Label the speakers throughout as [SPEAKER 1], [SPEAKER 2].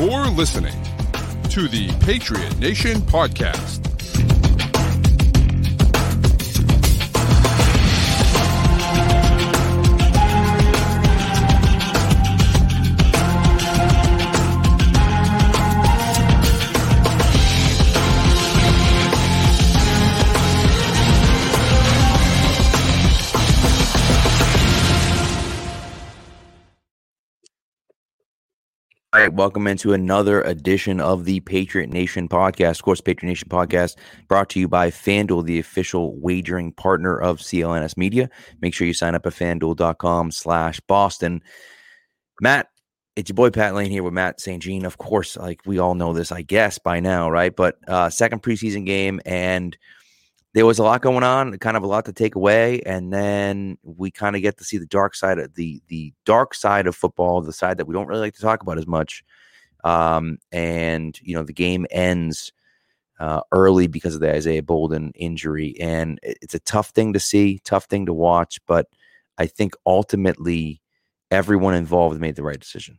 [SPEAKER 1] You're listening to the Patriot Nation Podcast.
[SPEAKER 2] Right, welcome into another edition of the Patriot Nation podcast. Of course, Patriot Nation podcast brought to you by FanDuel, the official wagering partner of CLNS Media. Make sure you sign up at fanduel.com slash Boston. Matt, it's your boy Pat Lane here with Matt St. Jean. Of course, like we all know this, I guess, by now, right? But uh second preseason game and – there was a lot going on, kind of a lot to take away, and then we kind of get to see the dark side of the the dark side of football, the side that we don't really like to talk about as much. Um, and you know, the game ends uh, early because of the Isaiah Bolden injury, and it's a tough thing to see, tough thing to watch, but I think ultimately everyone involved made the right decision.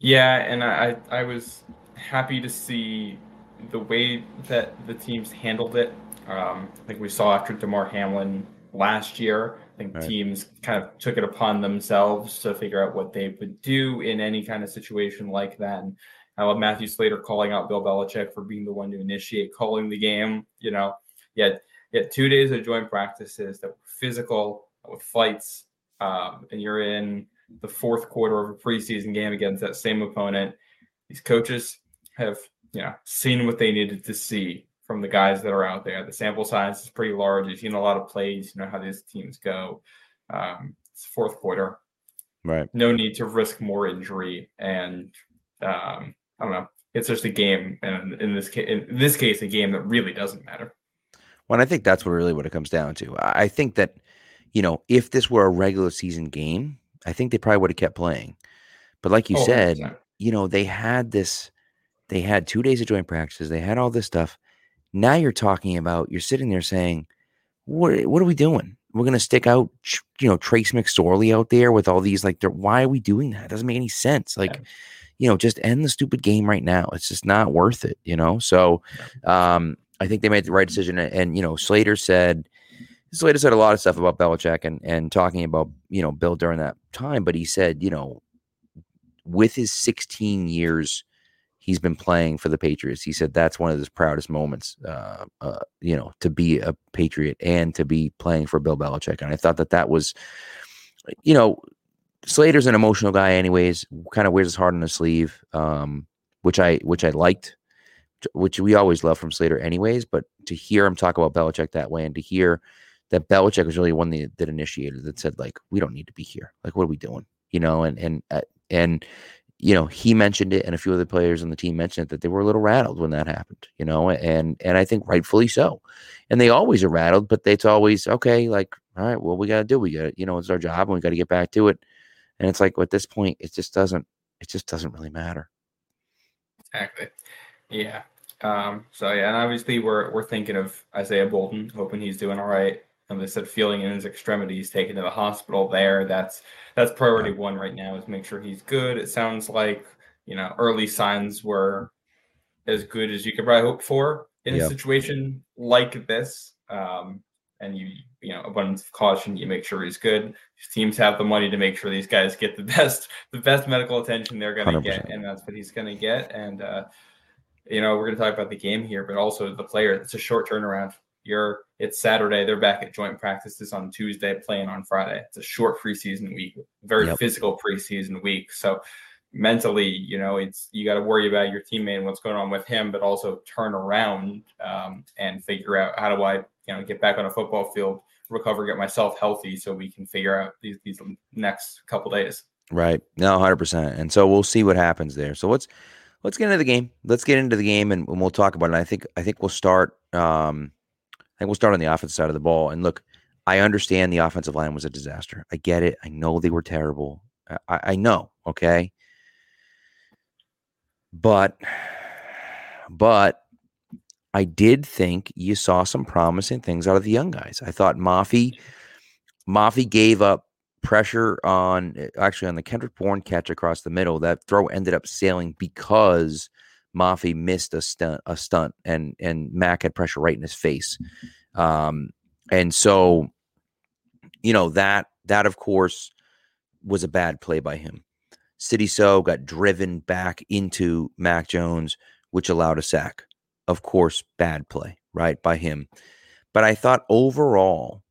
[SPEAKER 3] Yeah, and I I was happy to see the way that the teams handled it um, I think we saw after Damar Hamlin last year. I think right. teams kind of took it upon themselves to figure out what they would do in any kind of situation like that. And I love Matthew Slater calling out Bill Belichick for being the one to initiate calling the game. You know, yet yet two days of joint practices that were physical with fights, um, and you're in the fourth quarter of a preseason game against that same opponent. These coaches have you know seen what they needed to see from the guys that are out there. The sample size is pretty large. You've seen a lot of plays. You know how these teams go. Um, it's fourth quarter.
[SPEAKER 2] Right.
[SPEAKER 3] No need to risk more injury. And um, I don't know. It's just a game, and in this case, in this case, a game that really doesn't matter.
[SPEAKER 2] Well, I think that's what really what it comes down to. I think that you know if this were a regular season game, I think they probably would have kept playing. But like you oh, said, 100%. you know they had this. They had two days of joint practices. They had all this stuff now you're talking about you're sitting there saying, "What what are we doing? We're going to stick out, you know, Trace McSorley out there with all these like, why are we doing that? It doesn't make any sense. Like, yeah. you know, just end the stupid game right now. It's just not worth it, you know. So, um, I think they made the right decision. And you know, Slater said, Slater said a lot of stuff about Belichick and and talking about you know Bill during that time, but he said, you know, with his 16 years he's been playing for the Patriots. He said that's one of his proudest moments, uh, uh, you know, to be a Patriot and to be playing for Bill Belichick. And I thought that that was, you know, Slater's an emotional guy, anyways. Kind of wears his heart on his sleeve, um, which I which I liked, which we always love from Slater, anyways. But to hear him talk about Belichick that way, and to hear that Belichick was really one that, that initiated that said like, we don't need to be here. Like, what are we doing? You know, and and uh, and you know, he mentioned it, and a few other players on the team mentioned it that they were a little rattled when that happened. You know, and and I think rightfully so. And they always are rattled, but it's always okay. Like, all right, well, we got to do. We got, you know, it's our job, and we got to get back to it. And it's like at this point, it just doesn't. It just doesn't really matter.
[SPEAKER 3] Exactly. Yeah. Um, so yeah, and obviously we're we're thinking of Isaiah Bolden, hoping he's doing all right. And they said feeling in his extremities, taken to the hospital there. That's that's priority one right now is make sure he's good. It sounds like you know early signs were as good as you could probably hope for in yep. a situation like this. Um, and you you know abundance of caution, you make sure he's good. These teams have the money to make sure these guys get the best the best medical attention they're going to get, and that's what he's going to get. And uh, you know we're going to talk about the game here, but also the player. It's a short turnaround you're it's Saturday. They're back at joint practices on Tuesday, playing on Friday. It's a short preseason week, very yep. physical preseason week. So mentally, you know, it's you got to worry about your teammate and what's going on with him, but also turn around um, and figure out how do I, you know, get back on a football field, recover, get myself healthy, so we can figure out these these next couple days.
[SPEAKER 2] Right. No, hundred percent. And so we'll see what happens there. So let's let's get into the game. Let's get into the game, and, and we'll talk about it. I think I think we'll start. Um, I think we'll start on the offensive side of the ball. And look, I understand the offensive line was a disaster. I get it. I know they were terrible. I, I know. Okay. But, but I did think you saw some promising things out of the young guys. I thought Mafi, Mafi gave up pressure on actually on the Kendrick Bourne catch across the middle. That throw ended up sailing because Mafi missed a stunt, a stunt, and and Mac had pressure right in his face. Um, and so, you know that that of course was a bad play by him. Sidy Sow got driven back into Mac Jones, which allowed a sack. Of course, bad play, right, by him. But I thought overall,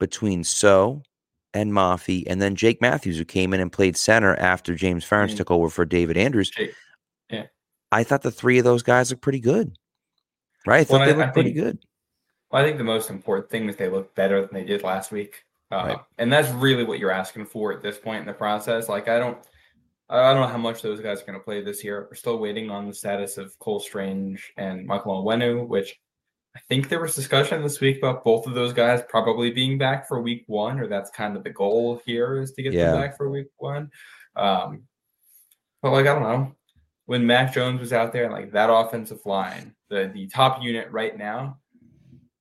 [SPEAKER 2] between Sow and Mafi, and then Jake Matthews, who came in and played center after James Ferentz mm-hmm. took over for David Andrews.
[SPEAKER 3] Yeah.
[SPEAKER 2] I thought the three of those guys looked pretty good. Right? I thought well, they looked pretty good.
[SPEAKER 3] Well, I think the most important thing is they look better than they did last week. Uh, right. And that's really what you're asking for at this point in the process. Like, I don't. I don't know how much those guys are going to play this year. We're still waiting on the status of Cole Strange and Michael Onwenu, which I think there was discussion this week about both of those guys probably being back for week one, or that's kind of the goal here is to get yeah. them back for week one. Um, but like I don't know, when Mac Jones was out there and like that offensive line, the the top unit right now,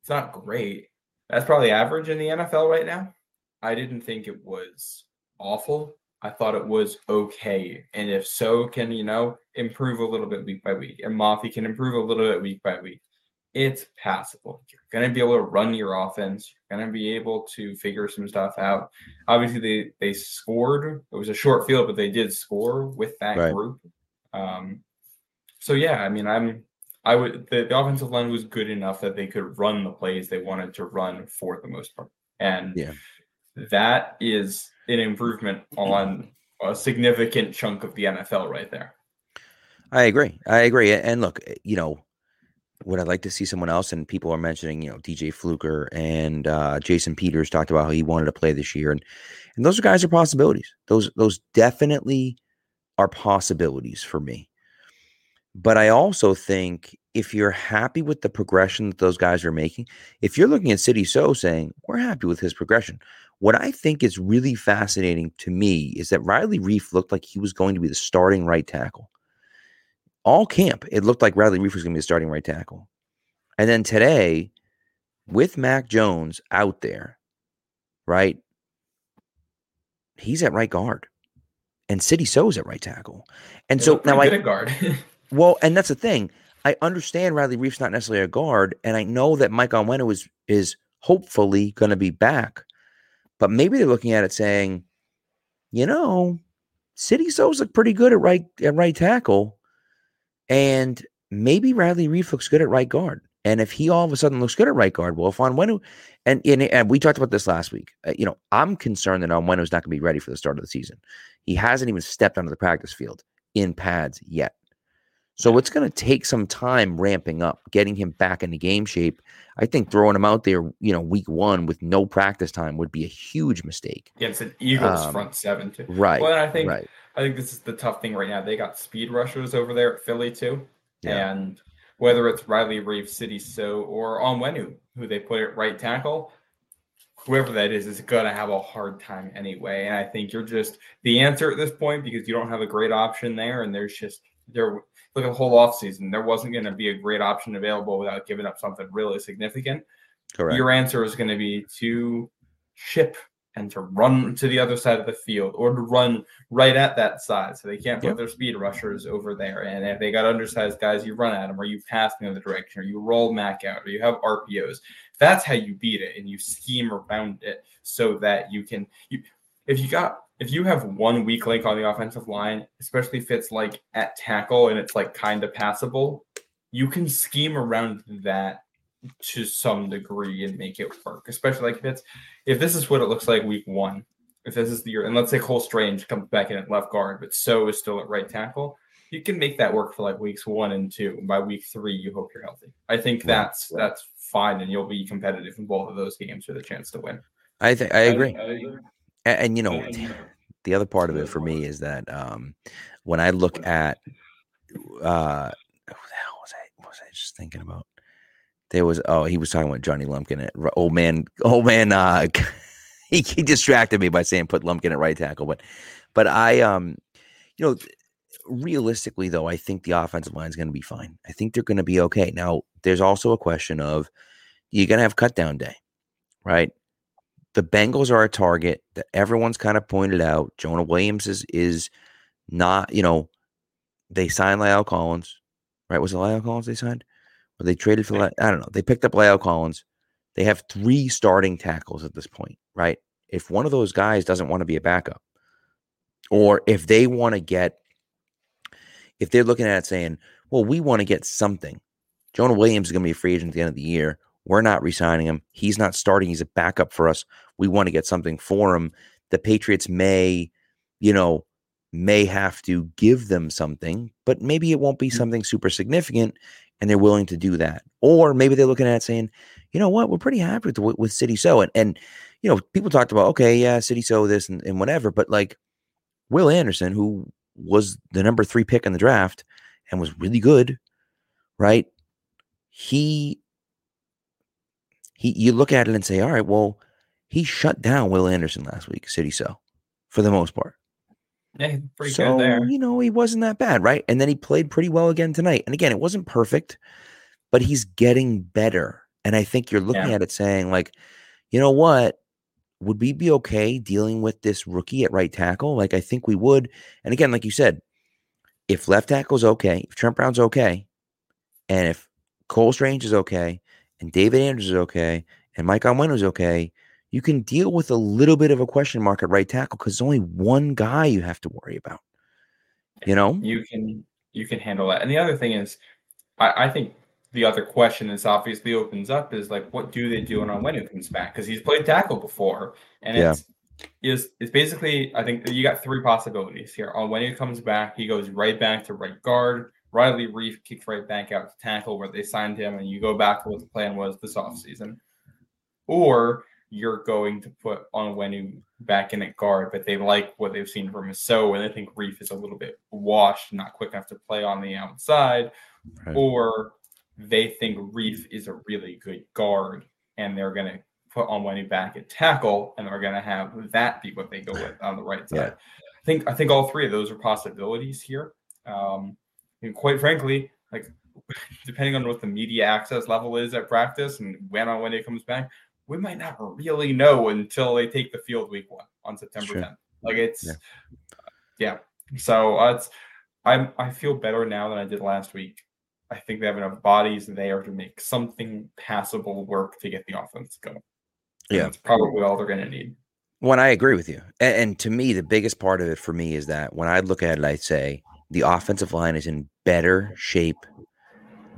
[SPEAKER 3] it's not great. That's probably average in the NFL right now. I didn't think it was awful. I thought it was okay. And if so, can you know improve a little bit week by week, and Mafi can improve a little bit week by week it's passable. You're going to be able to run your offense. You're going to be able to figure some stuff out. Obviously, they they scored. It was a short field, but they did score with that right. group. Um, so yeah, I mean, I'm I would the, the offensive line was good enough that they could run the plays they wanted to run for the most part, and
[SPEAKER 2] yeah,
[SPEAKER 3] that is an improvement on a significant chunk of the NFL right there.
[SPEAKER 2] I agree. I agree. And look, you know, would I like to see someone else? And people are mentioning, you know, DJ Fluker and uh, Jason Peters talked about how he wanted to play this year, and and those guys are possibilities. Those those definitely are possibilities for me. But I also think if you're happy with the progression that those guys are making, if you're looking at Sidy Sow saying we're happy with his progression, what I think is really fascinating to me is that Riley Reiff looked like he was going to be the starting right tackle all camp, it looked like Riley Reiff was going to be the starting right tackle. And then today, with Mac Jones out there, right? He's at right guard, and Sidy Sow's at right tackle. And so now I
[SPEAKER 3] guard.
[SPEAKER 2] well, and that's the thing. I understand Riley Reiff's not necessarily a guard, and I know that Mike Onwenu is is hopefully going to be back. But maybe they're looking at it saying, you know, Sidy Sow's look pretty good at right at right tackle. And maybe Riley Reiff looks good at right guard. And if he all of a sudden looks good at right guard, well, if Onwenu, and, and, and we talked about this last week, uh, you know, I'm concerned that Onwenu is not going to be ready for the start of the season. He hasn't even stepped onto the practice field in pads yet. So it's going to take some time ramping up, getting him back into game shape. I think throwing him out there, you know, week one with no practice time would be a huge mistake.
[SPEAKER 3] Yeah, it's an Eagles um, front seven too.
[SPEAKER 2] Right.
[SPEAKER 3] Well, I think
[SPEAKER 2] right.
[SPEAKER 3] I think this is the tough thing right now. They got speed rushers over there at Philly too, yeah. and whether it's Riley Reiff, Sidy Sow, or Onwenu, who they put at right tackle, whoever that is is going to have a hard time anyway. And I think you're just the answer at this point because you don't have a great option there, and there's just there. Look at the whole offseason. There wasn't going to be a great option available without giving up something really significant.
[SPEAKER 2] Correct.
[SPEAKER 3] Your answer is going to be to ship and to run to the other side of the field or to run right at that side. So they can't put yep. their speed rushers over there. And if they got undersized guys, you run at them or you pass in the other direction or you roll Mac out or you have RPOs. That's how you beat it and you scheme around it so that you can you if you got if you have one weak link on the offensive line, especially if it's like at tackle and it's like kind of passable, you can scheme around that to some degree and make it work. Especially like if it's if this is what it looks like week one, if this is the year, and let's say Cole Strange comes back in at left guard, but Sow is still at right tackle, you can make that work for like weeks one and two. And by week three, you hope you're healthy. I think that's right. that's fine, and you'll be competitive in both of those games with a chance to win.
[SPEAKER 2] I think I agree. I, I agree. And, and, you know, the other part of it for me is that um, when I look at uh, what the hell was I what was I just thinking about? There was oh he was talking about Johnny Lumpkin. At old man, old man. Uh, he, he distracted me by saying put Lumpkin at right tackle, but but I um you know realistically though I think the offensive line is going to be fine. I think they're going to be okay. Now there's also a question of you're going to have cut down day, right? the Bengals are a target that everyone's kind of pointed out. Jonah Williams is is not, you know, they signed La'el Collins, right? Was it La'el Collins they signed? Or they traded for, I don't know. They picked up La'el Collins. They have three starting tackles at this point, right? If one of those guys doesn't want to be a backup, or if they want to get, if they're looking at it saying, well, we want to get something. Jonah Williams is going to be a free agent at the end of the year. We're not resigning him. He's not starting. He's a backup for us. We want to get something for him. The Patriots may, you know, may have to give them something, but maybe it won't be mm. something super significant and they're willing to do that. Or maybe they're looking at saying, you know what, we're pretty happy with, with Sidy Sow. And, and, you know, people talked about, okay, yeah, Sidy Sow this and, and whatever, but like Will Anderson, who was the number three pick in the draft and was really good, right? He he you look at it and say, all right, well, he shut down Will Anderson last week, Sidy Sow, for the most part.
[SPEAKER 3] Yeah, pretty so, good there.
[SPEAKER 2] You know, he wasn't that bad, right? And then he played pretty well again tonight. And again, it wasn't perfect, but he's getting better. And I think you're looking yeah. at it saying, like, you know what? Would we be okay dealing with this rookie at right tackle? Like, I think we would. And again, like you said, if left tackle's okay, if Trent Brown's okay, and if Cole Strange is okay, and David Andrews is okay, and Mike Onwenu is okay, you can deal with a little bit of a question mark at right tackle because there's only one guy you have to worry about. You know,
[SPEAKER 3] you can you can handle that. And the other thing is, I, I think the other question this obviously opens up is like, what do they do on when it comes back? Because he's played tackle before, and yeah. it's is it's basically I think you got three possibilities here. On when he comes back, he goes right back to right guard. Riley Reiff kicks right back out to tackle where they signed him, and you go back to what the plan was this offseason. Or you're going to put on Onwenu back in at guard, but they like what they've seen from Sow, and they think Reiff is a little bit washed, not quick enough to play on the outside, right. or they think Reiff is a really good guard, and they're going to put on Onwenu back at tackle, and they're going to have that be what they go with on the right side. Yeah. I think I think all three of those are possibilities here. Um, and quite frankly, like depending on what the media access level is at practice and when on when it comes back, we might not really know until they take the field week one on September sure. 10th. Like it's, yeah. yeah. So uh, it's, I'm, I feel better now than I did last week. I think they have enough bodies there to make something passable work to get the offense going.
[SPEAKER 2] Yeah.
[SPEAKER 3] That's probably all they're going to need.
[SPEAKER 2] When I agree with you. And, and, to me, the biggest part of it for me is that when I look at it, I say the offensive line is in better shape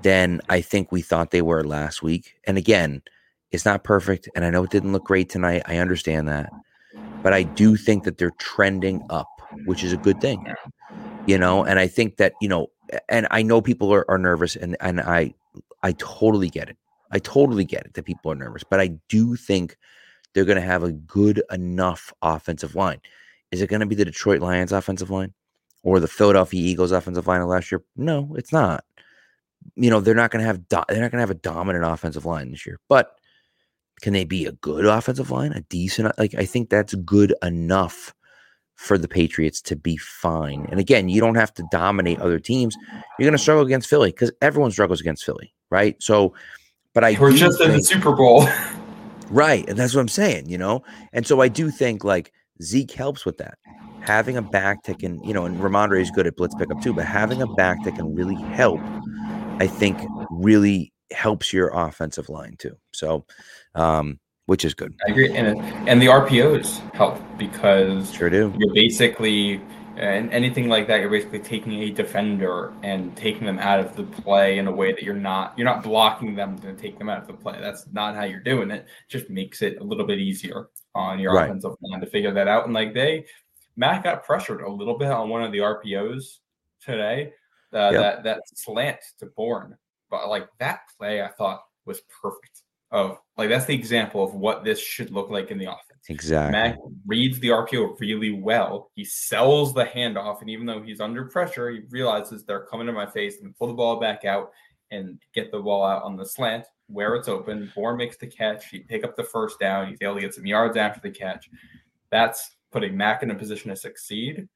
[SPEAKER 2] than I think we thought they were last week. And again, it's not perfect, and I know it didn't look great tonight. I understand that, but I do think that they're trending up, which is a good thing. You know, and I think that you know, and I know people are, are nervous, and and I I totally get it. I totally get it that people are nervous, but I do think they're going to have a good enough offensive line. Is it going to be the Detroit Lions offensive line or the Philadelphia Eagles offensive line of last year? No, it's not. You know, they're not going to have do- they're not going to have a dominant offensive line this year, but can they be a good offensive line? A decent like I think that's good enough for the Patriots to be fine. And again, you don't have to dominate other teams. You're going to struggle against Philly because everyone struggles against Philly, right? So, but I
[SPEAKER 3] we're just think, in the Super Bowl,
[SPEAKER 2] right? And that's what I'm saying, you know. And so I do think like Zeke helps with that. Having a back that can, you know, and Rhamondre is good at blitz pickup too, but having a back that can really help, I think, really helps your offensive line too. So, um, which is good.
[SPEAKER 3] I agree, and and the RPOs help because
[SPEAKER 2] sure do.
[SPEAKER 3] You're basically and anything like that, you're basically taking a defender and taking them out of the play in a way that you're not you're not blocking them to take them out of the play. That's not how you're doing it. Just makes it a little bit easier on your right. offensive line to figure that out. And like they, Matt got pressured a little bit on one of the RPOs today. Uh, yep. That that slant to Bourne, but like that play, I thought was perfect of like that's the example of what this should look like in the offense.
[SPEAKER 2] Exactly.
[SPEAKER 3] Mac reads the RPO really well. He sells the handoff, and even though he's under pressure, he realizes they're coming to my face and pull the ball back out and get the ball out on the slant where it's open. Bourne makes the catch. He pick up the first down. He's able to get some yards after the catch. That's putting Mac in a position to succeed.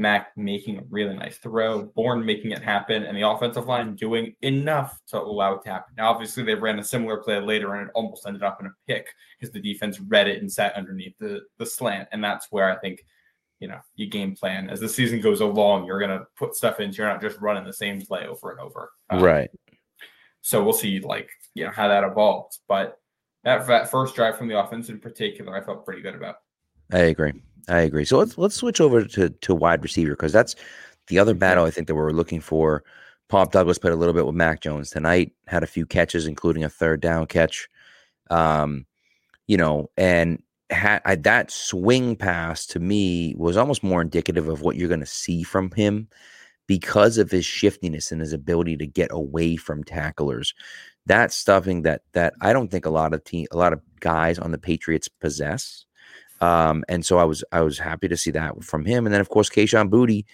[SPEAKER 3] Mac making a really nice throw, Bourne making it happen, and the offensive line doing enough to allow it to happen. Now, obviously, they ran a similar play later, and it almost ended up in a pick because the defense read it and sat underneath the the slant, and that's where I think you know you game plan as the season goes along. You're gonna put stuff in. So you're not just running the same play over and over.
[SPEAKER 2] Um, right.
[SPEAKER 3] So we'll see, like you know how that evolves, but that, that first drive from the offense in particular, I felt pretty good about.
[SPEAKER 2] I agree. I agree. So let's let's switch over to to wide receiver because that's the other battle I think that we're looking for. Pop Douglas played a little bit with Mac Jones tonight, had a few catches, including a third down catch. Um, you know, and had I, that swing pass to me was almost more indicative of what you're going to see from him because of his shiftiness and his ability to get away from tacklers. That's stuffing that that I don't think a lot of team, a lot of guys on the Patriots possess. Um, and so I was I was happy to see that from him. And then of course Kayshon Boutte,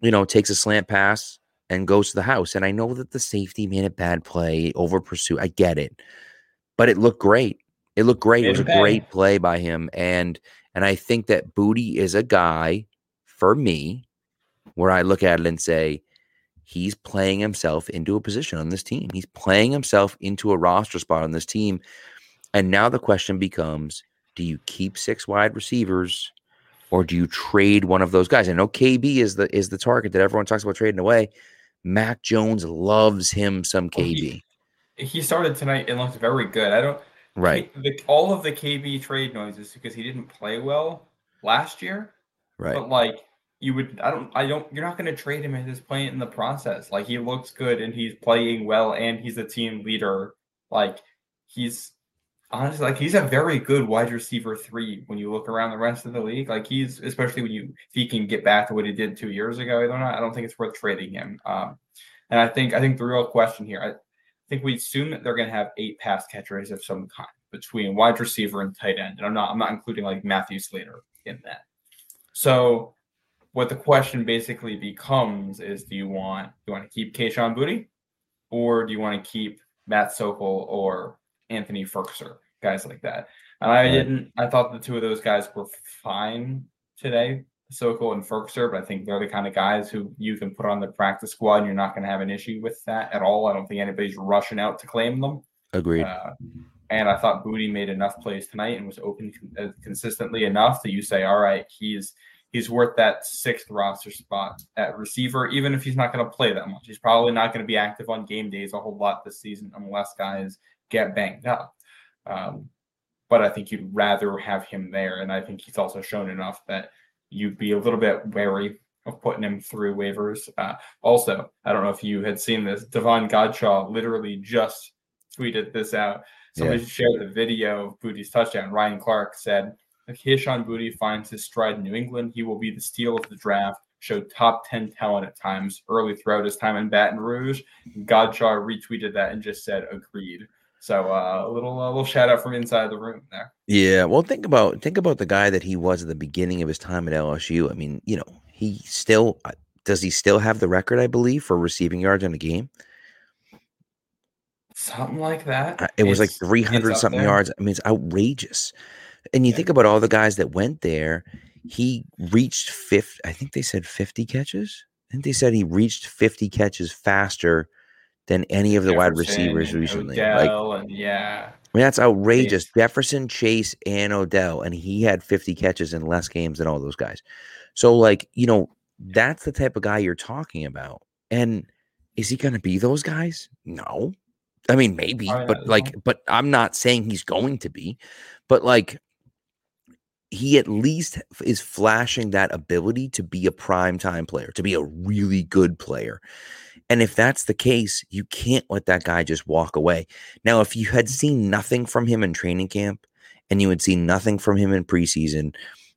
[SPEAKER 2] you know, takes a slant pass and goes to the house. And I know that the safety made a bad play over pursuit. I get it, but it looked great. It looked great. It was a great play by him. And and I think that Boutte is a guy for me where I look at it and say, he's playing himself into a position on this team. He's playing himself into a roster spot on this team. And now the question becomes do you keep six wide receivers or do you trade one of those guys? I know KB is the is the target that everyone talks about trading away. Mac Jones loves him some oh, KB.
[SPEAKER 3] he, he, started tonight and looked very good. I don't
[SPEAKER 2] right
[SPEAKER 3] the, all of the KB trade noises because he didn't play well last year.
[SPEAKER 2] Right.
[SPEAKER 3] But like you would I don't I don't you're not going to trade him at this point in the process. Like he looks good and he's playing well and he's a team leader. Like he's honestly, like he's a very good wide receiver three when you look around the rest of the league. Like he's especially when you if he can get back to what he did two years ago. I don't know. I don't think it's worth trading him. Um, and I think I think the real question here, I think we assume that they're going to have eight pass catchers of some kind between wide receiver and tight end. And I'm not I'm not including like Matthew Slater in that. So what the question basically becomes is do you want do you want to keep Kayshon Boutte or do you want to keep Matt Sokol or Anthony Firkser? Guys like that. And I didn't. I thought the two of those guys were fine today, Sokol and Firkser, but I think they're the kind of guys who you can put on the practice squad and you're not going to have an issue with that at all. I don't think anybody's rushing out to claim them.
[SPEAKER 2] Agreed. Uh,
[SPEAKER 3] and I thought Boutte made enough plays tonight and was open uh, consistently enough that you say, all right, he's he's worth that sixth roster spot at receiver, even if he's not going to play that much. He's probably not going to be active on game days a whole lot this season unless guys get banged up. Um, but I think you'd rather have him there. And I think he's also shown enough that you'd be a little bit wary of putting him through waivers. Uh, also, I don't know if you had seen this. Davon Godchaux literally just tweeted this out. Somebody yeah. shared the video of Boutte's touchdown. Ryan Clark said, if Kayshon Boutte finds his stride in New England, he will be the steal of the draft. Showed top 10 talent at times early throughout his time in Baton Rouge. Godchaux retweeted that and just said, agreed. So uh, a little a little shout out from inside the room there.
[SPEAKER 2] Yeah, well, think about think about the guy that he was at the beginning of his time at LSU. I mean, you know, he still uh, does he still have the record? I believe for receiving yards in a game.
[SPEAKER 3] Something like that. Uh,
[SPEAKER 2] it it's, was like three hundred something there. yards. I mean, it's outrageous. And you yeah. think about all the guys that went there. He reached fifth. I think they said fifty catches. I think they said he reached fifty catches faster than any of the Jefferson wide receivers recently.
[SPEAKER 3] Odell like, and yeah.
[SPEAKER 2] I mean, that's outrageous. Chase. Jefferson, Chase, and Odell, and he had 50 catches in less games than all those guys. So, like, you know, that's the type of guy you're talking about. And is he going to be those guys? No. I mean, maybe, but like, but I'm not saying he's going to be. But like, he at least is flashing that ability to be a prime time player, to be a really good player. And if that's the case, you can't let that guy just walk away. Now, if you had seen nothing from him in training camp and you had seen nothing from him in preseason,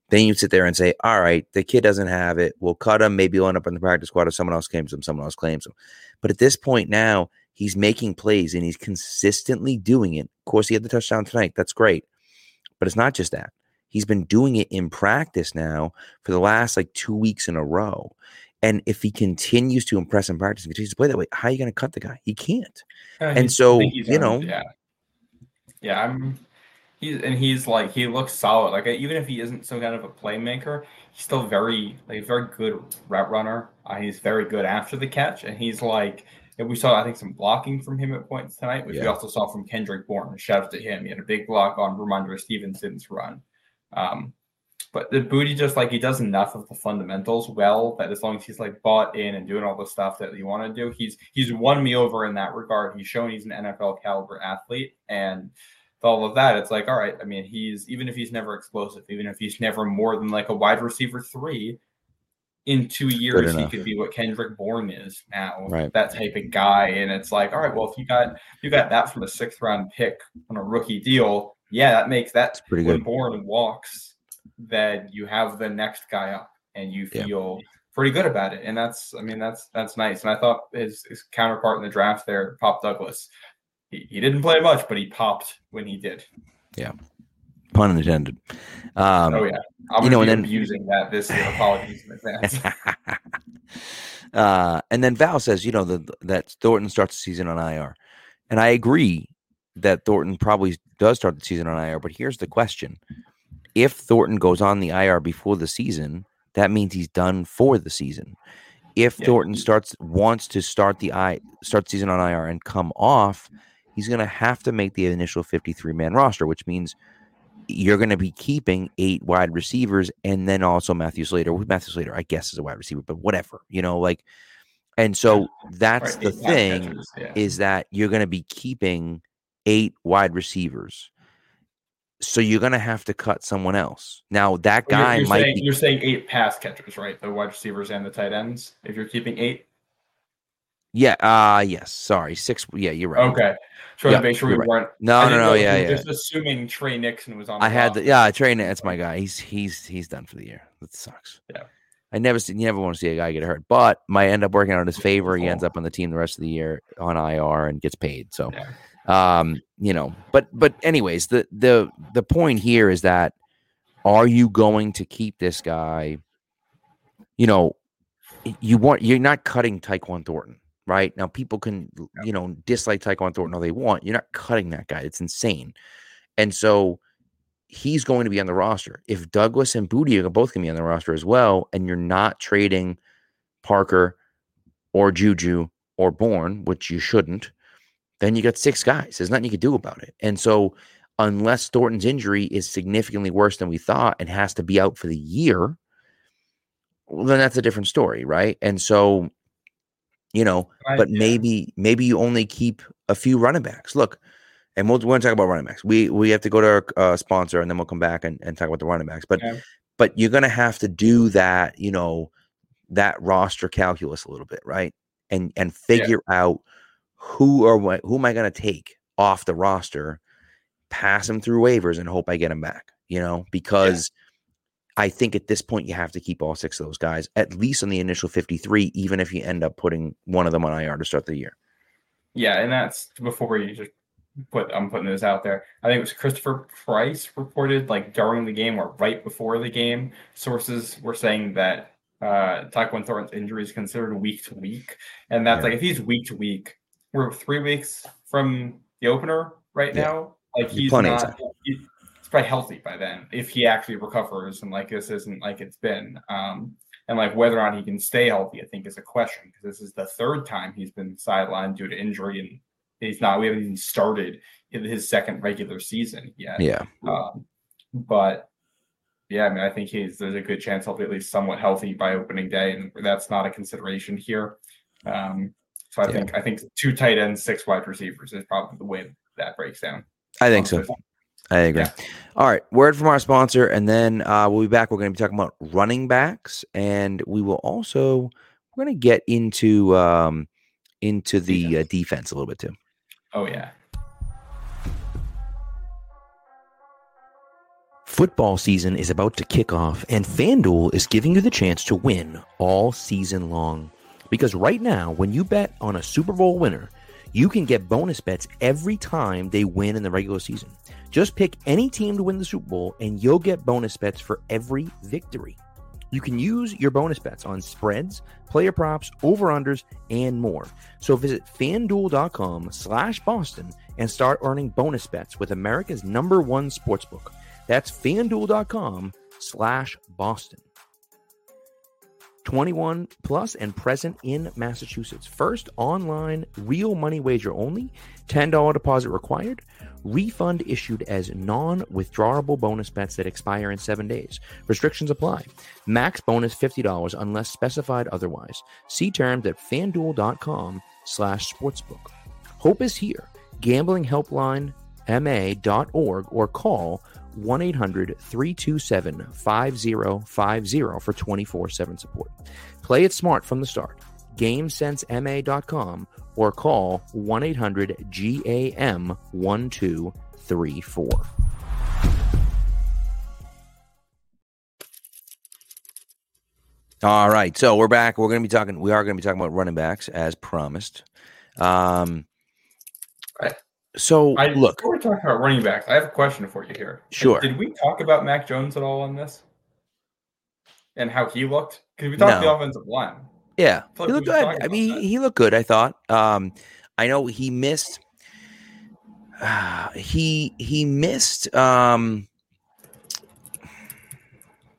[SPEAKER 2] then you'd sit there and say, all right, the kid doesn't have it. We'll cut him. Maybe he'll end up in the practice squad if someone else claims him, someone else claims him. But at this point now, he's making plays and he's consistently doing it. Of course, he had the touchdown tonight. That's great. But it's not just that. He's been doing it in practice now for the last like two weeks in a row. And if he continues to impress in practice and continues to play that way, how are you going to cut the guy? He can't. Uh, and so, you know,
[SPEAKER 3] yeah, yeah, I'm. He's and he's like he looks solid. Like even if he isn't some kind of a playmaker, he's still very like very good route runner. Uh, he's very good after the catch, and he's like and we saw I think some blocking from him at points tonight, which yeah. we also saw from Kendrick Bourne. Shout out to him. He had a big block on Rhamondre Stevenson's run. Um, but the Boutte just like he does enough of the fundamentals well that as long as he's like bought in and doing all the stuff that you want to do, he's he's won me over in that regard. He's shown he's an NFL caliber athlete, and all of that, it's like, all right, I mean, he's even if he's never explosive, even if he's never more than like a wide receiver three, in two years he could be what Kendrick Bourne is now,
[SPEAKER 2] right.
[SPEAKER 3] that type of guy. And it's like, all right, well, if you got you got that from a sixth round pick on a rookie deal, yeah, that makes that
[SPEAKER 2] pretty good.
[SPEAKER 3] Bourne walks, that you have the next guy up and you feel yeah. pretty good about it. And that's I mean, that's that's nice. And I thought his, his counterpart in the draft there, Pop Douglas, he, he didn't play much, but he popped when he did.
[SPEAKER 2] Yeah. Pun intended. Um,
[SPEAKER 3] oh yeah, I'm you know, and then using that this year. Apologies in advance.
[SPEAKER 2] uh, and then Val says, you know, the, that Thornton starts the season on IR, and I agree that Thornton probably does start the season on IR. But here's the question: If Thornton goes on the IR before the season, that means he's done for the season. If yeah. Thornton starts wants to start the I start season on IR and come off, he's going to have to make the initial 53 man roster, which means you're going to be keeping eight wide receivers and then also Matthew Slater. With Matthew Slater, I guess, is a wide receiver, but whatever, you know, like, and so that's right, the thing yeah. is that you're going to be keeping eight wide receivers. So you're going to have to cut someone else. Now that guy
[SPEAKER 3] you're, you're
[SPEAKER 2] might
[SPEAKER 3] saying,
[SPEAKER 2] be,
[SPEAKER 3] you're saying eight pass catchers, right? The wide receivers and the tight ends. If you're keeping eight.
[SPEAKER 2] Yeah. Uh yes. Sorry. Six. Yeah, you're right.
[SPEAKER 3] Okay. Trying yep, to make sure we right. weren't.
[SPEAKER 2] No, no, no. Yeah, yeah.
[SPEAKER 3] Just assuming Tre Nixon was on.
[SPEAKER 2] I had the, yeah, Tre. That's my guy. He's he's he's done for the year. That sucks.
[SPEAKER 3] Yeah.
[SPEAKER 2] I never see, you never want to see a guy get hurt, but might end up working out in his favor. He ends up on the team the rest of the year on IR and gets paid. So, yeah. Um, you know, but but anyways, the the the point here is that are you going to keep this guy? You know, you want you're not cutting Tyquan Thornton right? Now, people can, you know, dislike Tyquan Thornton all they want. You're not cutting that guy. It's insane. And so he's going to be on the roster. If Douglas and Boutte are both going to be on the roster as well, and you're not trading Parker or Juju or Bourne, which you shouldn't, then you got six guys. There's nothing you can do about it. And so, unless Thornton's injury is significantly worse than we thought and has to be out for the year, well, then that's a different story, right? And so you know, right, but yeah. maybe maybe you only keep a few running backs. Look, and we'll, we're going to talk about running backs. We we have to go to our uh, sponsor and then we'll come back and, and talk about the running backs. But but you're going to have to do that, you know, that roster calculus a little bit, right? And and figure yeah. out who or what who am I going to take off the roster, pass them through waivers, and hope I get them back. You know, because I think at this point you have to keep all six of those guys at least on the initial 53, even if you end up putting one of them on IR to start the year.
[SPEAKER 3] Yeah, and that's before you just put I'm putting this out there. I think it was Christopher Price reported like during the game or right before the game. Sources were saying that uh Tyquan Thornton's injury is considered week to week. And that's yeah. like if he's week to week, we're three weeks from the opener right yeah. now. Like he's not he, it's probably healthy by then if he actually recovers and like this isn't like it's been. Um, and like whether or not he can stay healthy, I think is a question because this is the third time he's been sidelined due to injury and he's not. We haven't even started his second regular season yet.
[SPEAKER 2] Yeah.
[SPEAKER 3] Um, but yeah, I mean, I think he's there's a good chance he'll be at least somewhat healthy by opening day, and that's not a consideration here. Um, so I yeah. think I think two tight ends, six wide receivers is probably the way that breaks down.
[SPEAKER 2] I think so. I agree. Yeah. All right, word from our sponsor, and then uh, we'll be back. We're going to be talking about running backs, and we will also we're going to get into um, into the uh, defense a little bit too.
[SPEAKER 3] Oh yeah.
[SPEAKER 2] Football season is about to kick off, and FanDuel is giving you the chance to win all season long. Because right now, when you bet on a Super Bowl winner, you can get bonus bets every time they win in the regular season. Just pick any team to win the Super Bowl, and you'll get bonus bets for every victory. You can use your bonus bets on spreads, player props, over-unders, and more. So visit fanduel.com slash Boston and start earning bonus bets with America's number one sportsbook. That's fanduel.com slash Boston. 21 plus and present in Massachusetts. First online real money wager only, $10 deposit required. Refund issued as non withdrawable bonus bets that expire in seven days. Restrictions apply. Max bonus $50 unless specified otherwise. See terms at fanduel.com slash sportsbook. Hope is here. Gambling helpline ma.org or call 1 800 327 5050 for 24 7 support. Play it smart from the start. GameSenseMA.com or call 1 800 GAM 1234. All right, so we're back. We're going to be talking. We are going to be talking about running backs as promised. Um, so
[SPEAKER 3] I,
[SPEAKER 2] look,
[SPEAKER 3] we're talking about running backs. I have a question for you here.
[SPEAKER 2] Sure.
[SPEAKER 3] Did we talk about Mac Jones at all on this? And how he looked? Because we talked
[SPEAKER 2] No.
[SPEAKER 3] the offensive line.
[SPEAKER 2] Yeah,
[SPEAKER 3] I
[SPEAKER 2] he
[SPEAKER 3] feel like we
[SPEAKER 2] looked good. I mean,
[SPEAKER 3] that.
[SPEAKER 2] he looked good. I thought. Um, I know he missed. he he missed. Um,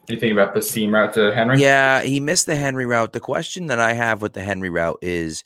[SPEAKER 3] You think about the seam route to Henry?
[SPEAKER 2] yeah, he missed the Henry route. The question that I have with the Henry route is,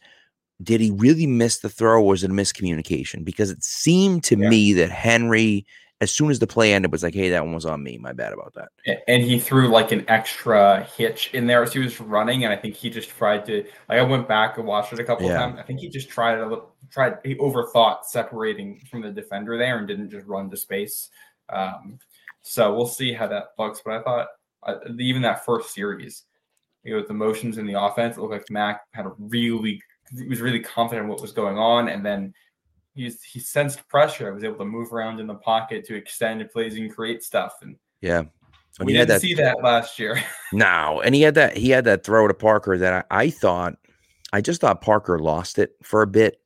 [SPEAKER 2] did he really miss the throw, or was it a miscommunication? Because it seemed to
[SPEAKER 3] Yeah.
[SPEAKER 2] me that Henry, as soon as the play ended, was like, "Hey, that one was on me. My bad about that."
[SPEAKER 3] And he threw like an extra hitch in there as he was running, and I think he just tried to. Like I went back and watched it a couple
[SPEAKER 2] Yeah.
[SPEAKER 3] of times. I think he just tried a little, tried he overthought separating from the defender there and didn't just run to space. Um, so we'll see how that looks. But I thought uh, even that first series, you know, with the motions in the offense, it looked like Mac had a really he was really confident in what was going on, and then. He's, he sensed pressure. I was able to move around in the pocket to extend plays and create stuff. And
[SPEAKER 2] Yeah, when
[SPEAKER 3] we
[SPEAKER 2] he
[SPEAKER 3] didn't
[SPEAKER 2] that
[SPEAKER 3] see that last year.
[SPEAKER 2] No, and he had that he had that throw to Parker that I, I thought I just thought Parker lost it for a bit.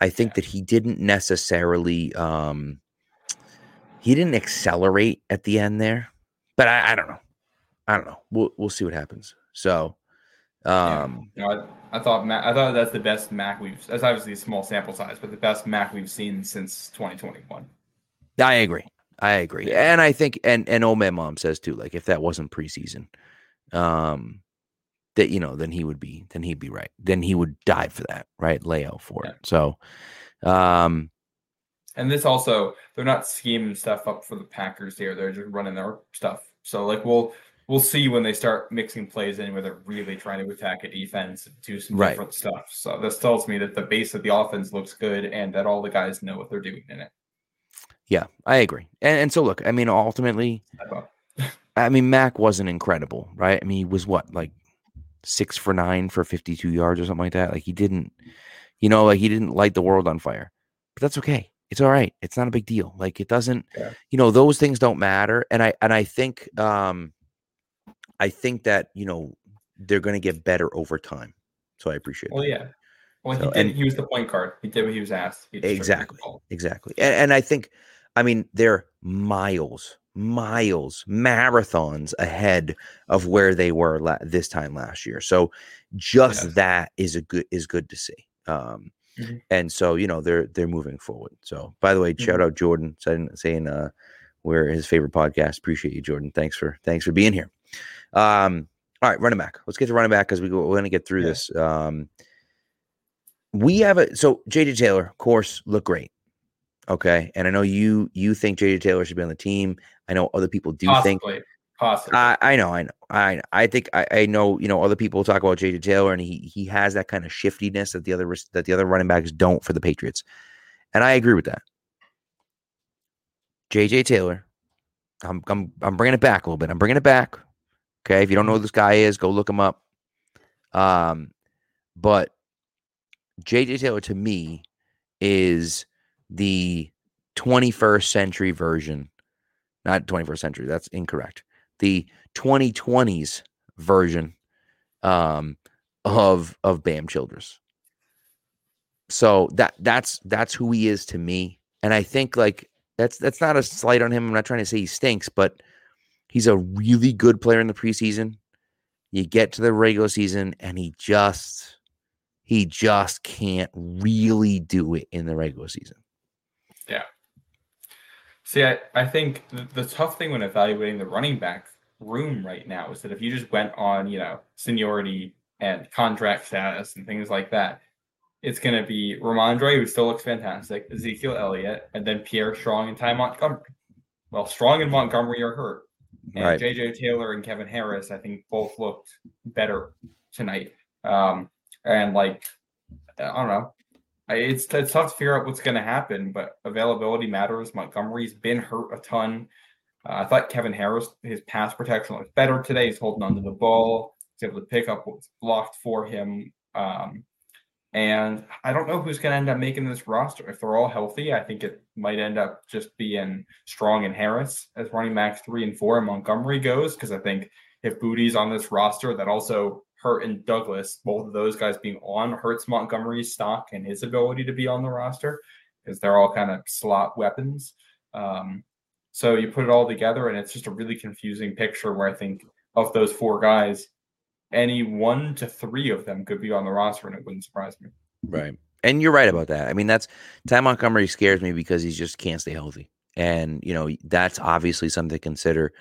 [SPEAKER 2] I think that he didn't necessarily um he didn't accelerate at the end there. But I, I don't know. I don't know. We'll we'll see what happens. So
[SPEAKER 3] Yeah.
[SPEAKER 2] Um
[SPEAKER 3] You know, I, I thought Mac, I thought that's the best Mac we've. That's obviously a small sample size, but the best Mac we've seen since 2021.
[SPEAKER 2] I agree. I agree.
[SPEAKER 3] Yeah.
[SPEAKER 2] And I think and and Old Man Mom says too, like if that wasn't preseason, um that you know, then he would be then he'd be right. Then he would die for that, right? Lay out for
[SPEAKER 3] Yeah.
[SPEAKER 2] it. So um
[SPEAKER 3] And this also, they're not scheming stuff up for the Packers here. They're just running their stuff. So like we'll we'll see when they start mixing plays in where they're really trying to attack a defense and do some
[SPEAKER 2] Right.
[SPEAKER 3] different stuff. So this tells me that the base of the offense looks good and that all the guys know what they're doing in it.
[SPEAKER 2] yeah, I agree. And, and so look, I mean ultimately,
[SPEAKER 3] I.
[SPEAKER 2] Mean Mac wasn't incredible, right? I mean he was what, like 6 for 9 for 52 yards or something like that. Like he didn't you know, like he didn't light the world on fire. But that's okay. It's all right. It's not a big deal. Like it doesn't
[SPEAKER 3] Yeah.
[SPEAKER 2] you know, those things don't matter and I and I think um I think that, you know, they're going to get better over time. So I appreciate
[SPEAKER 3] Well,
[SPEAKER 2] that.
[SPEAKER 3] yeah. Well,
[SPEAKER 2] So,
[SPEAKER 3] he did.
[SPEAKER 2] and-
[SPEAKER 3] he was the point guard. He did what he was asked. He just took the
[SPEAKER 2] Exactly. Exactly. And, and I think, I mean, they're miles, miles, marathons ahead of where they were la- this time last year. So just
[SPEAKER 3] Yes.
[SPEAKER 2] that is a good is good to see. Um,
[SPEAKER 3] Mhm.
[SPEAKER 2] and so you know they're they're moving forward. So by the way, shout
[SPEAKER 3] Mhm.
[SPEAKER 2] out Jordan saying saying uh, we're his favorite podcast. Appreciate you, Jordan. Thanks for thanks for being here. Um, all right, running back. Let's get to running back because we go, we're going to get through
[SPEAKER 3] Yeah.
[SPEAKER 2] this. Um, we have a so JJ Taylor, of course, look great. Okay, and I know you you think JJ Taylor should be on the team. I know other people do think.
[SPEAKER 3] Possibly. Possibly.
[SPEAKER 2] I, I know, I know, I. I think I, I know. You know, other people talk about JJ Taylor, and he he has that kind of shiftiness that the other that the other running backs don't for the Patriots, and I agree with that. JJ Taylor, I'm I'm I'm bringing it back a little bit. I'm bringing it back. Okay, if you don't know who this guy is, go look him up. Um, but JJ Taylor to me is the 21st century version, not 21st century. That's incorrect. The 2020s version um, of of Bam Childress. So that that's that's who he is to me, and I think like that's that's not a slight on him. I'm not trying to say he stinks, but he's a really good player in the preseason. You get to the regular season and he just he just can't really do it in the regular season.
[SPEAKER 3] Yeah. See, I, I think the, the tough thing when evaluating the running back room right now is that if you just went on, you know, seniority and contract status and things like that, it's going to be Rhamondre, who still looks fantastic, Ezekiel Elliott, and then Pierre Strong and Ty Montgomery. Well, Strong and Montgomery are hurt. And right. JJ Taylor and Kevin Harris, I think, both looked better tonight. Um, and like, I don't know. It's, it's tough to figure out what's going to happen, but availability matters. Montgomery's been hurt a ton. Uh, I thought Kevin Harris, his pass protection was better today. He's holding onto the ball. He's able to pick up what's blocked for him. Um, and I don't know who's going to end up making this roster. If they're all healthy, I think it might end up just being Strong and Harris as running backs three and four, and Montgomery goes. Because I think if Boutte's on this roster, that also Hurt and Douglas, both of those guys being on, hurts Montgomery's stock and his ability to be on the roster because they're all kind of slot weapons. Um, so you put it all together, and it's just a really confusing picture where I think of those four guys, any one to three of them could be on the roster, and it wouldn't surprise me.
[SPEAKER 2] Right. And you're right about that. I mean, that's Ty Montgomery scares me because he just can't stay healthy. And, you know, that's obviously something to consider.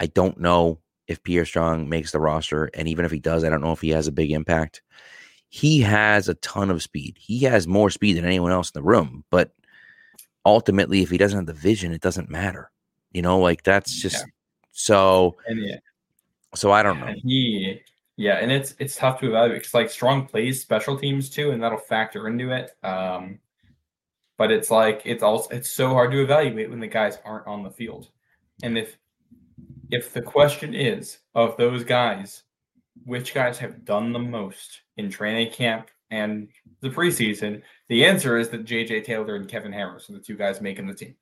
[SPEAKER 2] I don't know if Pierre Strong makes the roster. And even if he does, I don't know if he has a big impact. He has a ton of speed. He has more speed than anyone else in the room. But ultimately, if he doesn't have the vision, it doesn't matter. You know, like that's just yeah. so. Yeah. So I don't know.
[SPEAKER 3] He, yeah, and it's it's tough to evaluate because like Strong plays special teams too, and that'll factor into it. Um, but it's like it's also it's so hard to evaluate when the guys aren't on the field, and if if the question is of those guys, which guys have done the most in training camp and the preseason, the answer is that JJ Taylor and Kevin Harris are the two guys making the team.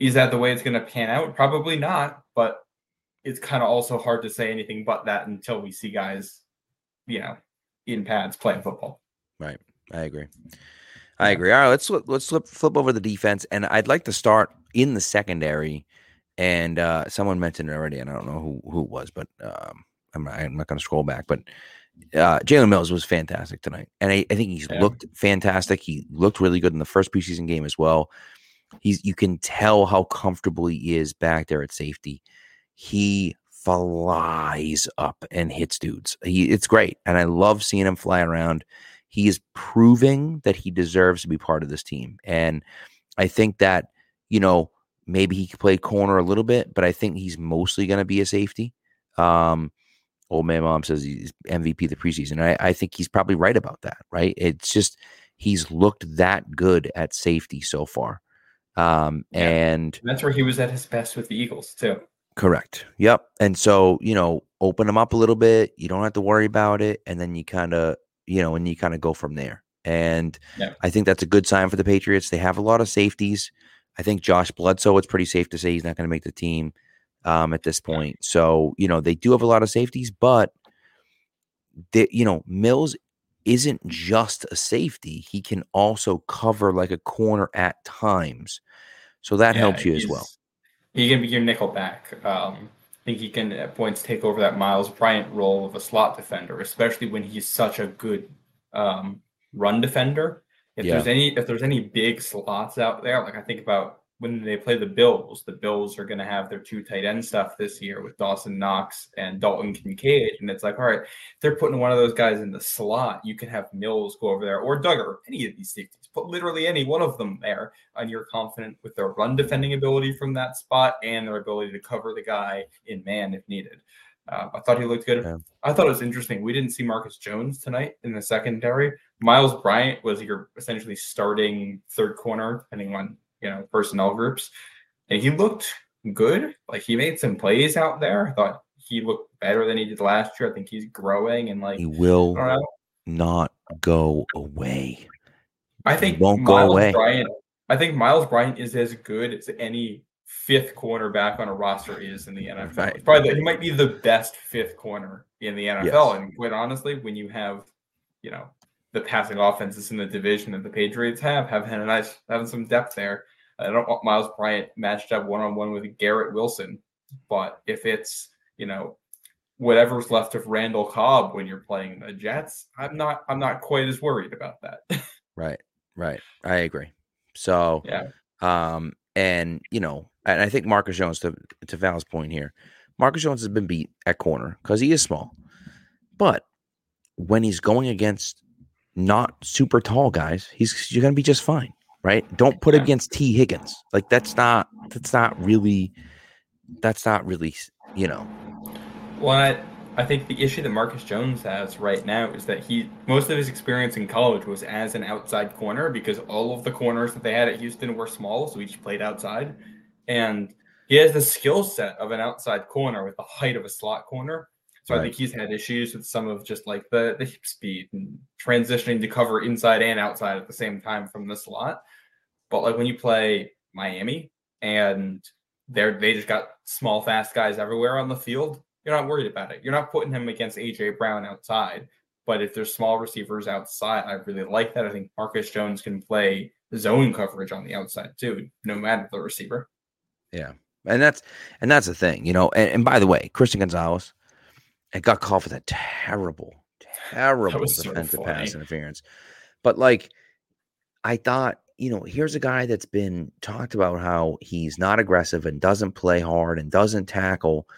[SPEAKER 3] Is that the way it's going to pan out? Probably not, but it's kind of also hard to say anything but that until we see guys, you know, in pads playing football.
[SPEAKER 2] Right. I agree. I agree. All right, let's let's flip flip over the defense, and I'd like to start in the secondary and uh, someone mentioned it already, and I don't know who who it was, but um, I'm not, I'm not going to scroll back. But uh, Jalen Mills was fantastic tonight, and I, I think he's yeah. looked fantastic. He looked really good in the first preseason game as well. He's you can tell how comfortable he is back there at safety. He flies up and hits dudes. He it's great, and I love seeing him fly around. He is proving that he deserves to be part of this team, and I think that you know Maybe he could play corner a little bit, but I think he's mostly going to be a safety. Um, old man mom says he's MVP the preseason. I, I think he's probably right about that, right? It's just he's looked that good at safety so far. Um, yeah. and
[SPEAKER 3] that's where he was at his best with the Eagles, too.
[SPEAKER 2] Correct. Yep. And so, you know, open them up a little bit. You don't have to worry about it. And then you kind of, you know, and you kind of go from there. And yeah. I think that's a good sign for the Patriots. They have a lot of safeties. I think Josh Bledsoe, it's pretty safe to say he's not going to make the team um, at this point. So, you know, they do have a lot of safeties, but, they, you know, Mills isn't just a safety. He can also cover like a corner at times. So that yeah, helps you as well.
[SPEAKER 3] He can be your nickel back. Um, I think he can at points take over that Myles Bryant role of a slot defender, especially when he's such a good um, run defender. If yeah. there's any if there's any big slots out there, like I think about when they play the Bills, the Bills are going to have their two tight end stuff this year with Dawson Knox and Dalton Kincaid. And it's like, all right, they're putting one of those guys in the slot. You can have Mills go over there or Dugger, any of these safeties, put literally any one of them there. And you're confident with their run defending ability from that spot and their ability to cover the guy in man if needed. Uh, I thought he looked good. Yeah. I thought it was interesting. We didn't see Marcus Jones tonight in the secondary. Myles Bryant was your essentially starting third corner, depending on you know personnel groups, and he looked good. Like he made some plays out there. I thought he looked better than he did last year. I think he's growing and like
[SPEAKER 2] he will not go away.
[SPEAKER 3] I think won't Myles go away. Bryant, I think Myles Bryant is as good as any fifth cornerback on a roster is in the NFL. Right. Probably he might be the best fifth corner in the NFL. Yes. And quite honestly, when you have, you know, the passing offenses in the division that the Patriots have, have had a nice having some depth there. I don't want Myles Bryant matched up one on one with Garrett Wilson, but if it's you know whatever's left of Randall Cobb when you're playing the Jets, I'm not I'm not quite as worried about that.
[SPEAKER 2] right. Right. I agree. So
[SPEAKER 3] yeah.
[SPEAKER 2] Um, and you know, and I think Marcus Jones to to Val's point here, Marcus Jones has been beat at corner because he is small. But when he's going against not super tall guys, he's you're gonna be just fine, right? Don't put yeah. against Tee Higgins. Like that's not that's not really that's not really you know.
[SPEAKER 3] Well, I, I think the issue that Marcus Jones has right now is that he most of his experience in college was as an outside corner because all of the corners that they had at Houston were small, so he just played outside. And he has the skill set of an outside corner with the height of a slot corner. So right. I think he's had issues with some of just like the, the hip speed and transitioning to cover inside and outside at the same time from the slot. But like when you play Miami and they're they just got small, fast guys everywhere on the field, you're not worried about it. You're not putting him against AJ Brown outside. But if there's small receivers outside, I really like that. I think Marcus Jones can play zone coverage on the outside too, no matter the receiver.
[SPEAKER 2] Yeah. And that's and that's the thing, you know. And, and by the way, Christian Gonzalez, it got called for that terrible, terrible defensive so pass interference. But like, I thought, you know, here's a guy that's been talked about how he's not aggressive and doesn't play hard and doesn't tackle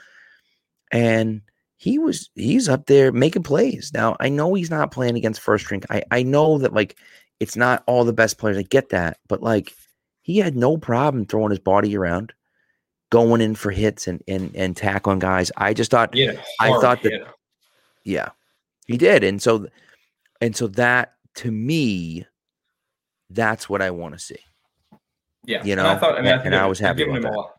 [SPEAKER 2] and he was he's up there making plays. Now I know he's not playing against first string. I I know that like it's not all the best players. I get that, but like he had no problem throwing his body around, going in for hits and and and tackling guys. I just thought
[SPEAKER 3] yeah,
[SPEAKER 2] I thought that yeah, he did, and so and so that to me, that's what I want to see.
[SPEAKER 3] Yeah,
[SPEAKER 2] you know, and I, thought, I mean, and, I, and I was happy about that.
[SPEAKER 3] Lot,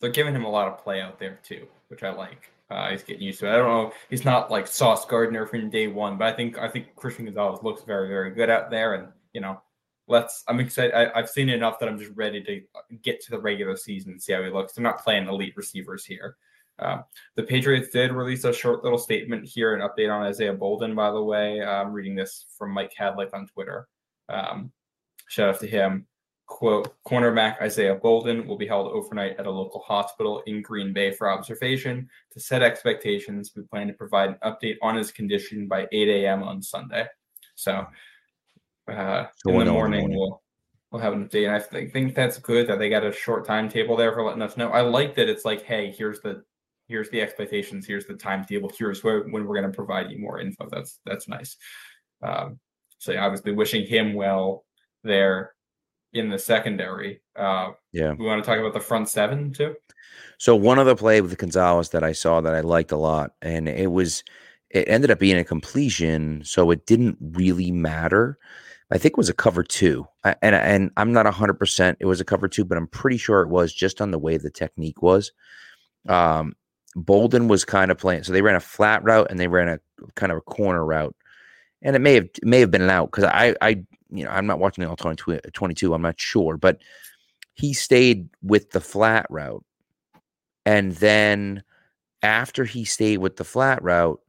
[SPEAKER 3] they're giving him a lot of play out there too, which I like. Uh, he's getting used to it. I don't know. He's not like Sauce Gardner from day one, but I think I think Christian Gonzalez looks very very good out there, and you know, let's. I'm excited. I, have seen enough that I'm just ready to get to the regular season and see how he looks. They're not playing elite receivers here. Um, the Patriots did release a short little statement here, an update on Isaiah Bolden. By the way, I'm reading this from Mike Kadlick on Twitter. Um, shout out to him quote, cornerback Isaiah Bolden will be held overnight at a local hospital in Green Bay for observation. To set expectations, we plan to provide an update on his condition by 8 a.m. on Sunday. So, uh, so in the morning, we'll we'll have an update. And I th- think that's good that they got a short timetable there for letting us know. I like that it's like, hey, here's the here's the expectations, here's the timetable, here's where when we're going to provide you more info. That's that's nice. Um, so obviously wishing him well there in the secondary. Uh,
[SPEAKER 2] yeah.
[SPEAKER 3] We want to talk about the front seven too.
[SPEAKER 2] So one other play with Gonzalez that I saw that I liked a lot, and it was it ended up being a completion, so it didn't really matter. I think it was a cover two, and and I'm not hundred percent. It was a cover two, but I'm pretty sure it was just on the way the technique was. Um, Bolden was kind of playing, so they ran a flat route and they ran a kind of a corner route, and it may have it may have been an out because I I you know, I'm not watching the all 22, I'm not sure, but he stayed with the flat route. And then after he stayed with the flat route,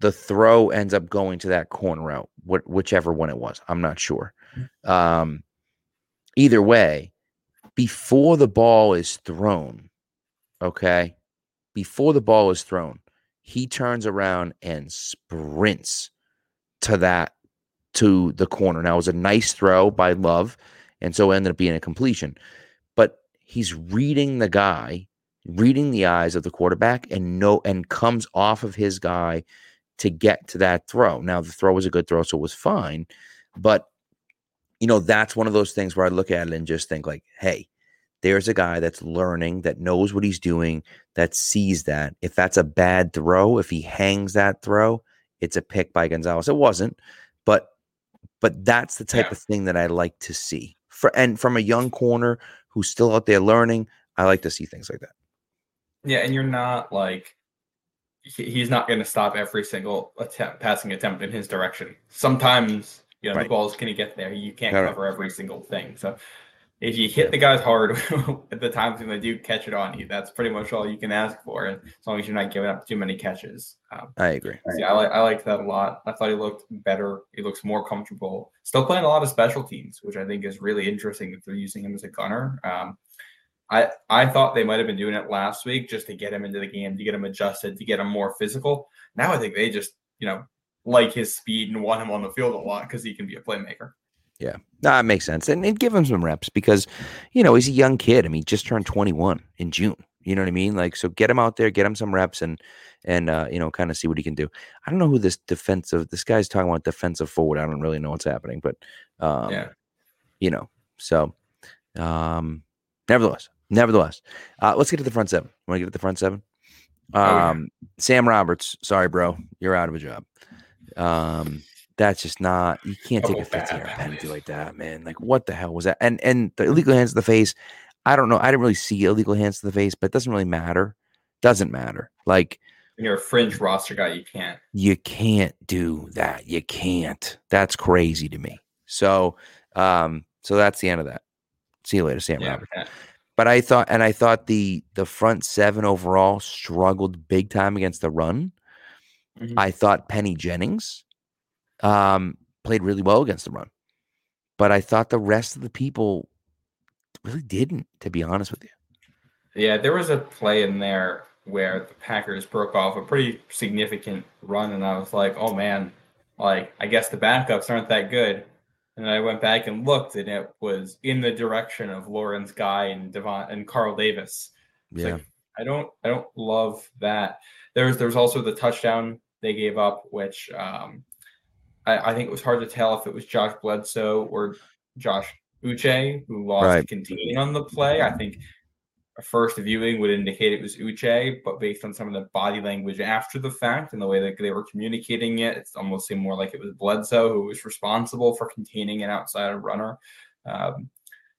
[SPEAKER 2] the throw ends up going to that corner route, wh- whichever one it was. I'm not sure. Mm. Um, either way, before the ball is thrown, okay, before the ball is thrown, he turns around and sprints to that to the corner. Now it was a nice throw by Love, and so it ended up being a completion. But he's reading the guy, reading the eyes of the quarterback, and no and comes off of his guy to get to that throw. Now the throw was a good throw, so it was fine. But you know, that's one of those things where I look at it and just think like, hey, there's a guy that's learning, that knows what he's doing, that sees that. If that's a bad throw, if he hangs that throw, it's a pick by Gonzalez. It wasn't, but but that's the type yeah. of thing that I like to see. For and from a young corner who's still out there learning, I like to see things like that.
[SPEAKER 3] Yeah, and you're not like he's not going to stop every single attempt, passing attempt in his direction. Sometimes you know right. the ball's going to get there. You can't all cover right. every single thing. So if you hit the guys hard at the times when they do catch it on you, that's pretty much all you can ask for, as long as you're not giving up too many catches.
[SPEAKER 2] Um, I agree.
[SPEAKER 3] Yeah, I like I liked that a lot. I thought he looked better. He looks more comfortable. Still playing a lot of special teams, which I think is really interesting that they're using him as a gunner. Um, I I thought they might have been doing it last week just to get him into the game, to get him adjusted, to get him more physical. Now I think they just you know like his speed and want him on the field a lot because he can be a playmaker.
[SPEAKER 2] Yeah, no, that makes sense, and, and give him some reps because, you know, he's a young kid. I mean, just turned 21 in June. You know what I mean? Like, so get him out there, get him some reps, and and uh, you know, kind of see what he can do. I don't know who this defensive. This guy's talking about defensive forward. I don't really know what's happening, but um, yeah, you know. So, um, nevertheless, nevertheless, uh, let's get to the front seven. Want to get to the front seven? Um, oh, yeah. Um, Sam Roberts. Sorry, bro, you're out of a job. Um, that's just not you can't take oh, a 50 yard penalty like that, man. Like what the hell was that? And and the illegal hands to the face. I don't know. I didn't really see illegal hands to the face, but it doesn't really matter. Doesn't matter. Like
[SPEAKER 3] when you're a fringe roster guy, you can't.
[SPEAKER 2] You can't do that. You can't. That's crazy to me. So um, so that's the end of that. See you later, Sam yeah, Robert. But I thought and I thought the the front seven overall struggled big time against the run. Mm-hmm. I thought Penny Jennings um, played really well against the run. But I thought the rest of the people really didn't, to be honest with you.
[SPEAKER 3] Yeah, there was a play in there where the Packers broke off a pretty significant run, and I was like, oh man, like I guess the backups aren't that good. And I went back and looked, and it was in the direction of Lawrence Guy and Davon and Carl Davis. It's yeah, like, I don't, I don't love that. There's, there's also the touchdown they gave up, which um, I, I, think it was hard to tell if it was Josh Bledsoe or Josh Uche who lost right. containing on the play. I think a first viewing would indicate it was Uche, but based on some of the body language after the fact and the way that they were communicating it, it almost seemed more like it was Bledsoe who was responsible for containing an outside runner. Um,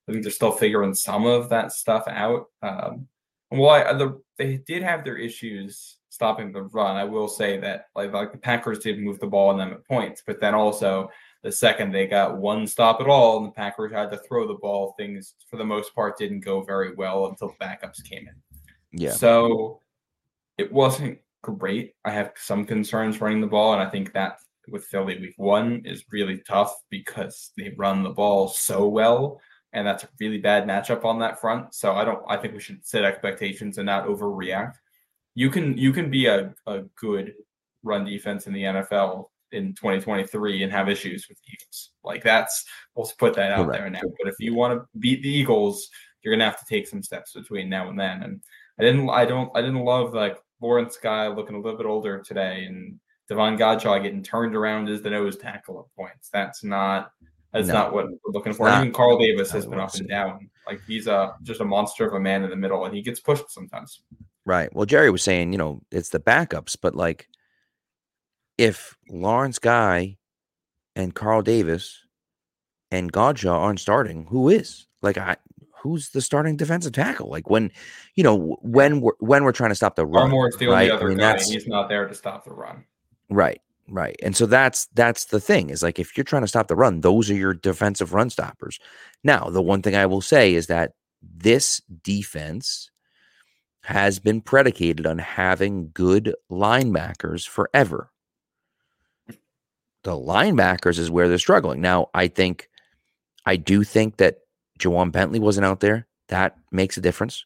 [SPEAKER 3] I think they're still figuring some of that stuff out. Um, well, I, the, they did have their issues stopping the run. I will say that like, like the Packers did move the ball on them at points, but then also the second they got one stop at all and the Packers had to throw the ball, things for the most part didn't go very well until backups came in. Yeah. So it wasn't great. I have some concerns running the ball, and I think that with Philly week one is really tough because they run the ball so well. And that's a really bad matchup on that front. So I don't I think we should set expectations and not overreact you can you can be a, a good run defense in the NFL in 2023 and have issues with the Eagles. Like that's we'll put that out Correct. there now. But if you want to beat the Eagles, you're gonna have to take some steps between now and then. And I didn't I don't I didn't love like Lawrence Guy looking a little bit older today and Davon Godchaux getting turned around as the nose tackle at points. That's not that's no, not what we're looking for. Even Carl Davis has been up and down. Like he's a just a monster of a man in the middle, and he gets pushed sometimes.
[SPEAKER 2] Right. Well, Jerry was saying, you know, it's the backups, but like if Lawrence Guy and Carl Davis and Godchaux aren't starting, who is? Like I who's the starting defensive tackle? Like when, you know, when we're when we're trying to stop the run.
[SPEAKER 3] Barmore's the right? only other I mean, guy. He's not there to stop the run.
[SPEAKER 2] Right. Right. And so that's that's the thing is like if you're trying to stop the run, those are your defensive run stoppers. Now, the one thing I will say is that this defense has been predicated on having good linebackers forever. The linebackers is where they're struggling. Now, I think, I do think that Ja'Whaun Bentley wasn't out there. That makes a difference,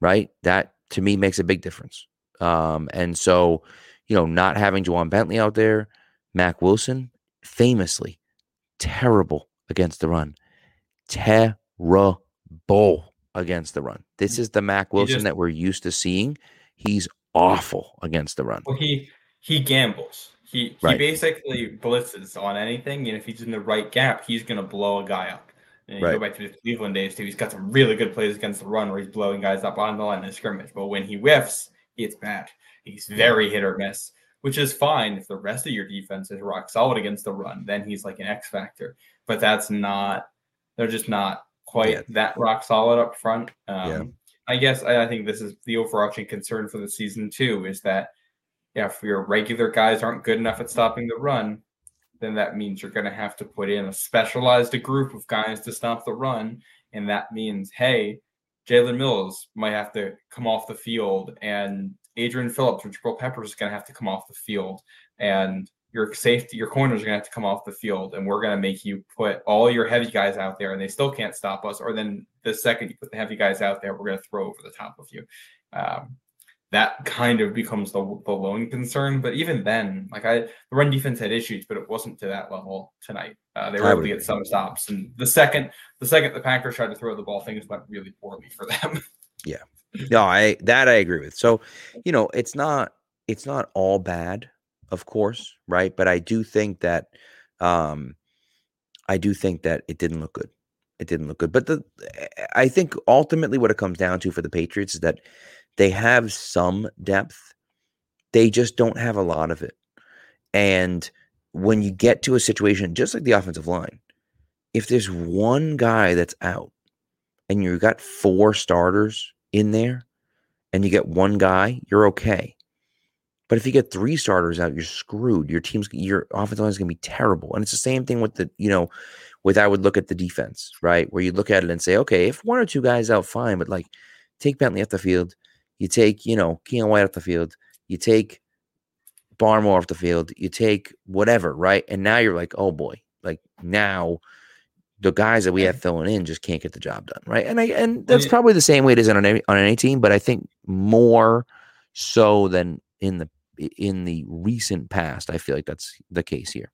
[SPEAKER 2] right? That to me makes a big difference. Um, and so, you know, not having Ja'Whaun Bentley out there, Mack Wilson, famously terrible against the run. Terrible against the run. This mm. is the Mack Wilson just, that we're used to seeing. He's awful against the run.
[SPEAKER 3] Well, he he gambles. He right. he basically blitzes on anything, and if he's in the right gap, he's gonna blow a guy up. And you right. go back to his Cleveland days too. He's got some really good plays against the run where he's blowing guys up on the line of scrimmage. But when he whiffs, it's bad. He's very hit or miss, which is fine if the rest of your defense is rock solid against the run. Then he's like an X factor. But that's not. They're just not quite yeah. that rock solid up front. Um, yeah. I guess I, I, think this is the overarching concern for the season too is that yeah, if your regular guys aren't good enough at stopping the run, then that means you're going to have to put in a specialized group of guys to stop the run, and that means hey, Jalen Mills might have to come off the field, and Adrian Phillips or Jabril Peppers is going to have to come off the field, and your safety, your corners are gonna have to come off the field, and we're gonna make you put all your heavy guys out there, and they still can't stop us. Or then the second you put the heavy guys out there, we're going to throw over the top of you. Um, that kind of becomes the, the lone concern. But even then, like I, the run defense had issues, but it wasn't to that level tonight. Uh, they were able to get some stops, and the second, the second the Packers tried to throw the ball, things went really poorly for them.
[SPEAKER 2] yeah, no, I that I agree with. So, you know, it's not it's not all bad, of course, right? But I do think that, um, I do think that it didn't look good. It didn't look good. But the I think ultimately what it comes down to for the Patriots is that they have some depth. They just don't have a lot of it. And when you get to a situation, just like the offensive line, if there's one guy that's out and you've got four starters in there and you get one guy, you're okay. But if you get three starters out, you're screwed. Your team's your offensive line is going to be terrible. And it's the same thing with the, you know, with I would look at the defense, right? Where you look at it and say, okay, if one or two guys out, fine, but like take Bentley off the field, you take, you know, Keion White off the field. You take Barmore off the field. You take whatever, right? And now you're like, oh boy, like now the guys that we have filling in just can't get the job done, right? And I and that's probably the same way it is on any on any team, but I think more so than in the in the recent past. I feel like that's the case here.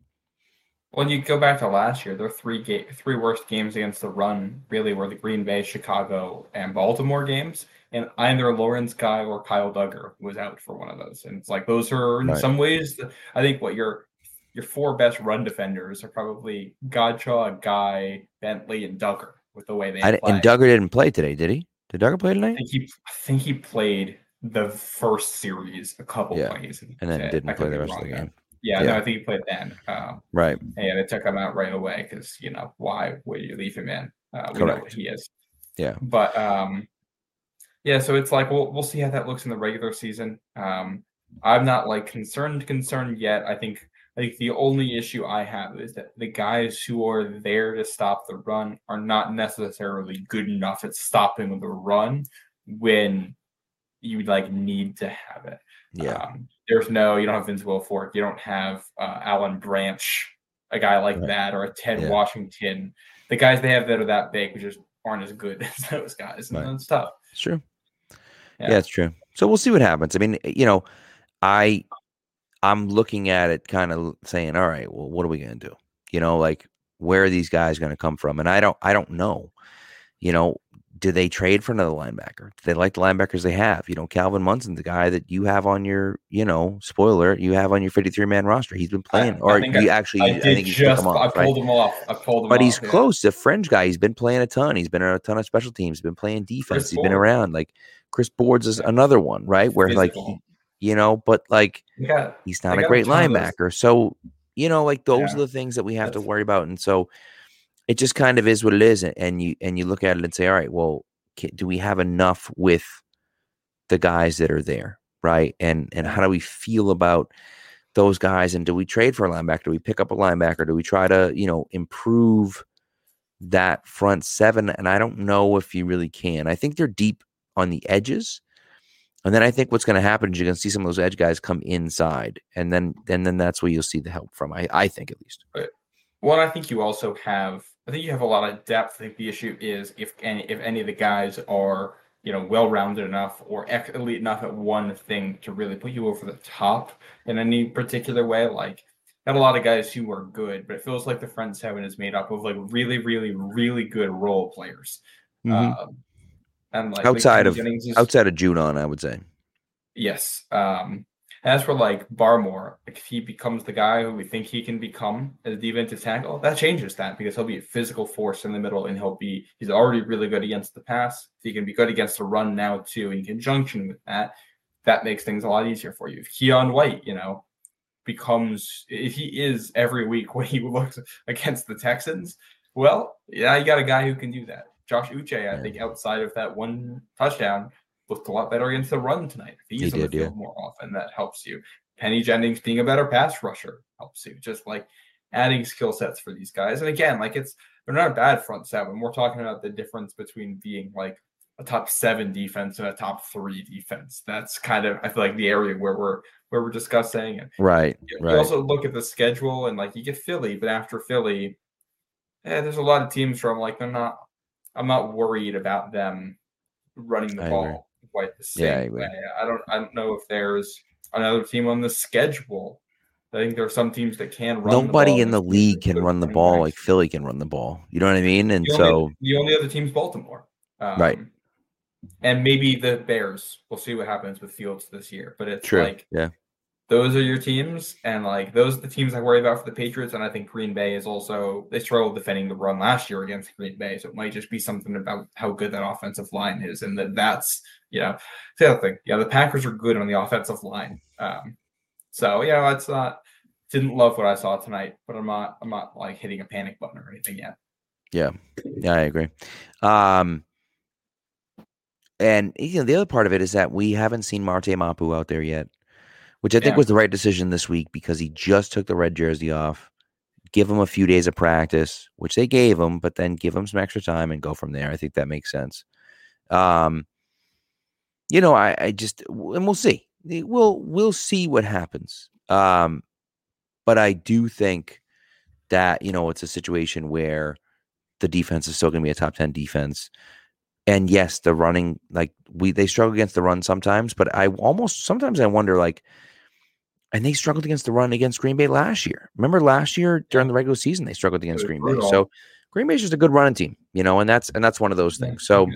[SPEAKER 3] When you go back to last year, their three ga- three worst games against the run really were the Green Bay, Chicago, and Baltimore games and either Lawrence Guy or Kyle Dugger was out for one of those. And it's like those are in right. some ways, I think what your your four best run defenders are probably Godchaux, Guy, Bentley, and Dugger with the way they
[SPEAKER 2] I, and Dugger didn't play today, did he? Did Dugger play tonight?
[SPEAKER 3] I think he, I think he played the first series a couple yeah. plays,
[SPEAKER 2] and then didn't play the rest of the game.
[SPEAKER 3] Yeah, yeah, no, I think he played then. Um,
[SPEAKER 2] right.
[SPEAKER 3] And they took him out right away because you know why would you leave him in? Uh, we Correct. know what he is.
[SPEAKER 2] Yeah.
[SPEAKER 3] But um, yeah, so it's like we'll we'll see how that looks in the regular season. Um, I'm not like concerned concerned yet. I think I think the only issue I have is that the guys who are there to stop the run are not necessarily good enough at stopping the run when you like need to have it.
[SPEAKER 2] Yeah. Um,
[SPEAKER 3] there's no, you don't have Vince Wilfork, you don't have uh, Alan Branch, a guy like right. that, or a Ted yeah. Washington. The guys they have that are that big, which just aren't as good as those guys. And right. it's tough.
[SPEAKER 2] It's true. Yeah. yeah, it's true. So we'll see what happens. I mean, you know, I I'm looking at it kind of saying, all right, well, what are we going to do? You know, like where are these guys going to come from? And I don't I don't know. You know, do they trade for another linebacker? Do they like the linebackers they have? You know, Calvin Munson, the guy that you have on your, you know, spoiler, you have on your 53 man roster. He's been playing, I, or I you I, actually, I, think he's just,
[SPEAKER 3] off, I pulled right? him off. I pulled him
[SPEAKER 2] but
[SPEAKER 3] off,
[SPEAKER 2] he's yeah. close. The fringe guy. He's been playing a ton. He's been on a ton of special teams. He's been playing defense. Chris he's been around. Like Chris Boards is another one, right? Where Physical. like, you know, but like,
[SPEAKER 3] yeah,
[SPEAKER 2] he's not a great linebacker. So, you know, like those yeah. are the things that we have That's, to worry about. And so, it just kind of is what it is and you and you look at it and say all right well do we have enough with the guys that are there, right? And and how do we feel about those guys? And do we trade for a linebacker? Do we pick up a linebacker? Do we try to you know improve that front seven? And I don't know if you really can. I think they're deep on the edges. And then I think what's going to happen is you're going to see some of those edge guys come inside, and then and then that's where you'll see the help from. I, I think at least.
[SPEAKER 3] Well, I think you also have I think you have a lot of depth. I think the issue is if any if any of the guys are you know well rounded enough or elite enough at one thing to really put you over the top in any particular way. Like not a lot of guys who are good, but it feels like the front seven is made up of like really, really, really good role players. Mm-hmm. Um,
[SPEAKER 2] and like outside of is, outside of Judon, I would say.
[SPEAKER 3] Yes. Um, as for like Barmore, if he becomes the guy who we think he can become as a defensive tackle, that changes that because he'll be a physical force in the middle and he'll be he's already really good against the pass. If he can be good against the run now too, in conjunction with that, that makes things a lot easier for you. If Keion White, you know, becomes if he is every week when he looks against the Texans, well, yeah, you got a guy who can do that. Josh Uche, I think outside of that one touchdown, looked a lot better against the run tonight. If he's he did, yeah. more often, that helps you. Penny Jennings being a better pass rusher helps you. Just like adding skill sets for these guys. And again, like it's they're not a bad front seven. We're talking about the difference between being like a top seven defense and a top three defense. That's kind of I feel like the area where we're where we're discussing. And
[SPEAKER 2] right.
[SPEAKER 3] You,
[SPEAKER 2] right.
[SPEAKER 3] you also look at the schedule and like you get Philly, but after Philly, yeah, there's a lot of teams from like they're not I'm not worried about them running the
[SPEAKER 2] I
[SPEAKER 3] ball. Quite the same
[SPEAKER 2] Yeah, I
[SPEAKER 3] way. I don't I don't know if there's another team on the schedule. I think there are some teams that can run.
[SPEAKER 2] Nobody
[SPEAKER 3] the
[SPEAKER 2] in the league can run the ball like Philly can run the ball. You know what I mean? And
[SPEAKER 3] The
[SPEAKER 2] so
[SPEAKER 3] only, the only other team's Baltimore. Um,
[SPEAKER 2] Right.
[SPEAKER 3] And maybe the Bears. We'll see what happens with Fields this year. But it's
[SPEAKER 2] true.
[SPEAKER 3] like
[SPEAKER 2] yeah.
[SPEAKER 3] Those are your teams, and like those are the teams I worry about for the Patriots. And I think Green Bay is also they struggled defending the run last year against Green Bay, so it might just be something about how good that offensive line is, and that that's you know the other thing. Yeah, the Packers are good on the offensive line. Um, so yeah, it's not didn't love what I saw tonight, but I'm not I'm not like hitting a panic button or anything yet.
[SPEAKER 2] Yeah, yeah, I agree. Um, and you know, the other part of it is that we haven't seen Marte Mapu out there yet, which I think
[SPEAKER 3] Yeah.
[SPEAKER 2] was the right decision this week because he just took the red jersey off. Give him a few days of practice, which they gave him, but then give him some extra time and go from there. I think that makes sense. Um, you know, I, I just and we'll see. We'll we'll see what happens. Um, but I do think that you know it's a situation where the defense is still going to be a top 10 defense. And yes, the running, like we, they struggle against the run sometimes, but I almost sometimes I wonder, like, and they struggled against the run against Green Bay last year. Remember last year during the regular season, they struggled against Green Bay. So Green Bay's just a good running team, you know, and that's, and that's one of those things. So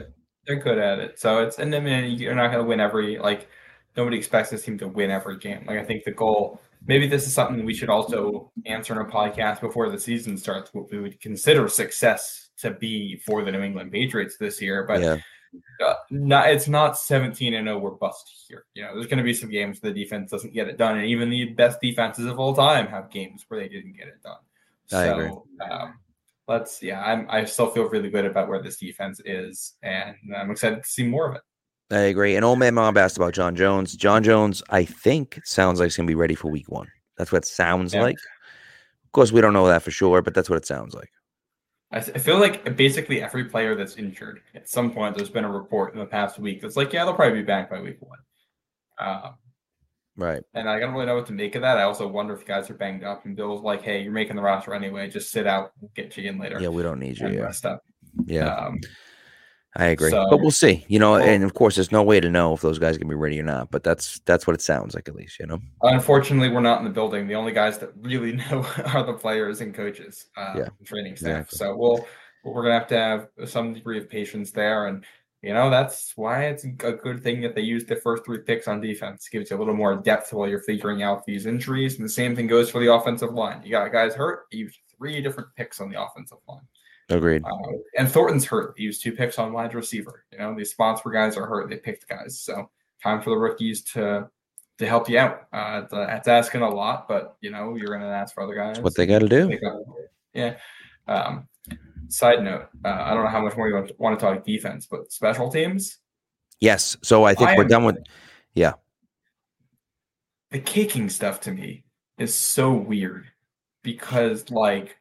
[SPEAKER 3] they're good at it. So it's and I mean you're not going to win every like nobody expects this team to win every game. Like I think the goal maybe this is something we should also answer in a podcast before the season starts. What we would consider success to be for the New England Patriots this year, but
[SPEAKER 2] yeah,
[SPEAKER 3] uh, not it's not 17 and 0 we're bust here. You know, there's going to be some games the defense doesn't get it done, and even the best defenses of all time have games where they didn't get it done.
[SPEAKER 2] I agree.
[SPEAKER 3] Um, let's yeah, I'm I still feel really good about where this defense is, and I'm excited to see more of it.
[SPEAKER 2] I agree. And old man Mob asked about John Jones. John Jones, I think, sounds like he's going to be ready for week one. That's what it sounds
[SPEAKER 3] Yeah.
[SPEAKER 2] like. Of course, we don't know that for sure, but that's what it sounds like.
[SPEAKER 3] I, I feel like basically every player that's injured at some point, there's been a report in the past week that's like, yeah, they'll probably be back by week one. Um,
[SPEAKER 2] Right.
[SPEAKER 3] and I don't really know what to make of that. I also wonder if guys are banged up and Bill's like, hey, you're making the roster anyway. Just sit out, we'll get you in later.
[SPEAKER 2] Yeah, we don't need you.
[SPEAKER 3] and
[SPEAKER 2] Yeah.
[SPEAKER 3] rest up.
[SPEAKER 2] Yeah.
[SPEAKER 3] Um,
[SPEAKER 2] I agree,
[SPEAKER 3] So-
[SPEAKER 2] but we'll see. You know,
[SPEAKER 3] Well-
[SPEAKER 2] and of course, there's no way to know if those guys can be ready or not. But that's that's what it sounds like, at least. You know.
[SPEAKER 3] unfortunately, we're not in the building. The only guys that really know are the players and coaches, uh,
[SPEAKER 2] Yeah,
[SPEAKER 3] and training staff.
[SPEAKER 2] exactly.
[SPEAKER 3] So we'll we're gonna have to have some degree of patience there, and you know that's why it's a good thing that they use the first three picks on defense. Gives you a little more depth while you're figuring out these injuries, and the same thing goes for the offensive line. You got guys hurt, you use three different picks on the offensive line.
[SPEAKER 2] Agreed.
[SPEAKER 3] Uh, and Thornton's hurt. He used two picks on wide receiver. You know, these spots where guys are hurt, they picked guys. So time for the rookies to to help you out. Uh, it's asking a lot, but you know, you're going to ask for other guys.
[SPEAKER 2] That's what they got to do.
[SPEAKER 3] Yeah. Um, side note: uh, I don't know how much more you want to, talk defense, but special teams.
[SPEAKER 2] Yes. So I think
[SPEAKER 3] I
[SPEAKER 2] we're done with. Yeah.
[SPEAKER 3] The kicking stuff to me is so weird because like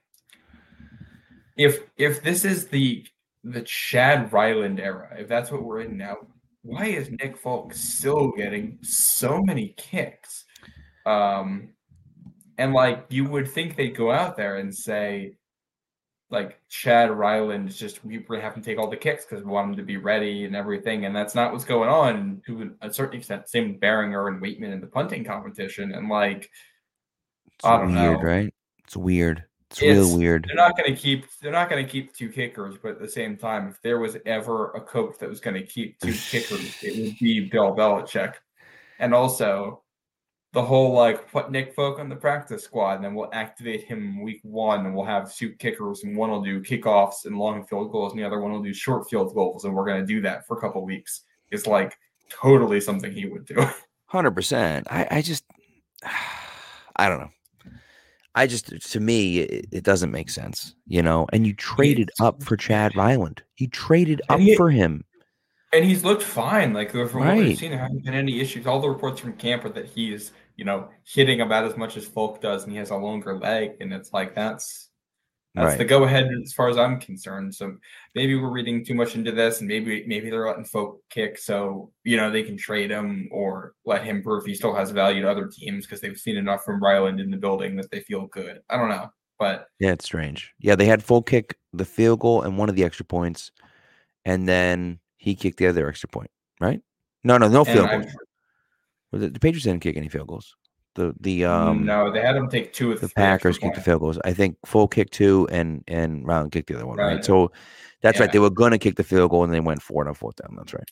[SPEAKER 3] if if this is the the Chad Ryland era, if that's what we're in now, why is Nick Folk still getting so many kicks? Um and like you would think they'd go out there and say like Chad Ryland is just we have to take all the kicks because we want him to be ready and everything, and that's not what's going on to a certain extent. Same with Baringer and Waitman in the punting competition, and like
[SPEAKER 2] It's
[SPEAKER 3] I don't
[SPEAKER 2] weird,
[SPEAKER 3] know.
[SPEAKER 2] right? It's weird. It's,
[SPEAKER 3] It's-
[SPEAKER 2] real weird.
[SPEAKER 3] they're not going to keep they're not going to keep two kickers, but at the same time, if there was ever a coach that was going to keep two kickers, it would be Bill Belichick. And also, the whole like put Nick Folk on the practice squad, and then we'll activate him week one, and we'll have two kickers, and one will do kickoffs and long field goals, and the other one will do short field goals, and we're going to do that for a couple weeks. Is like totally something he would do.
[SPEAKER 2] Hundred percent. I, I just, I don't know. I just, to me, it, it doesn't make sense, you know. And you traded up for Chad Ryland. You traded up
[SPEAKER 3] he-
[SPEAKER 2] for him.
[SPEAKER 3] And he's looked fine. Like from what we've seen, there haven't been any issues. All the reports from camp are that he's, you know, hitting about as much as Folk does, and he has a longer leg. And it's like that's that's
[SPEAKER 2] Right.
[SPEAKER 3] the go ahead as far as I'm concerned. So maybe we're reading too much into this, and maybe maybe they're letting Folk kick so you know they can trade him or let him prove he still has value to other teams because they've seen enough from Ryland in the building that they feel good. I don't know, but
[SPEAKER 2] Yeah, it's strange. Yeah, they had Folk kick, the field goal, and one of the extra points. and then he kicked the other extra point, right? No, no, no field goals. The, the, Patriots didn't kick any field goals. The the um
[SPEAKER 3] no, they had them take two of
[SPEAKER 2] the Packers kicked the field goals. I think Folk kick two and and round kick the other one, right? right? So that's yeah. right. They were gonna kick the field goal and they went for and on fourth down. That's right.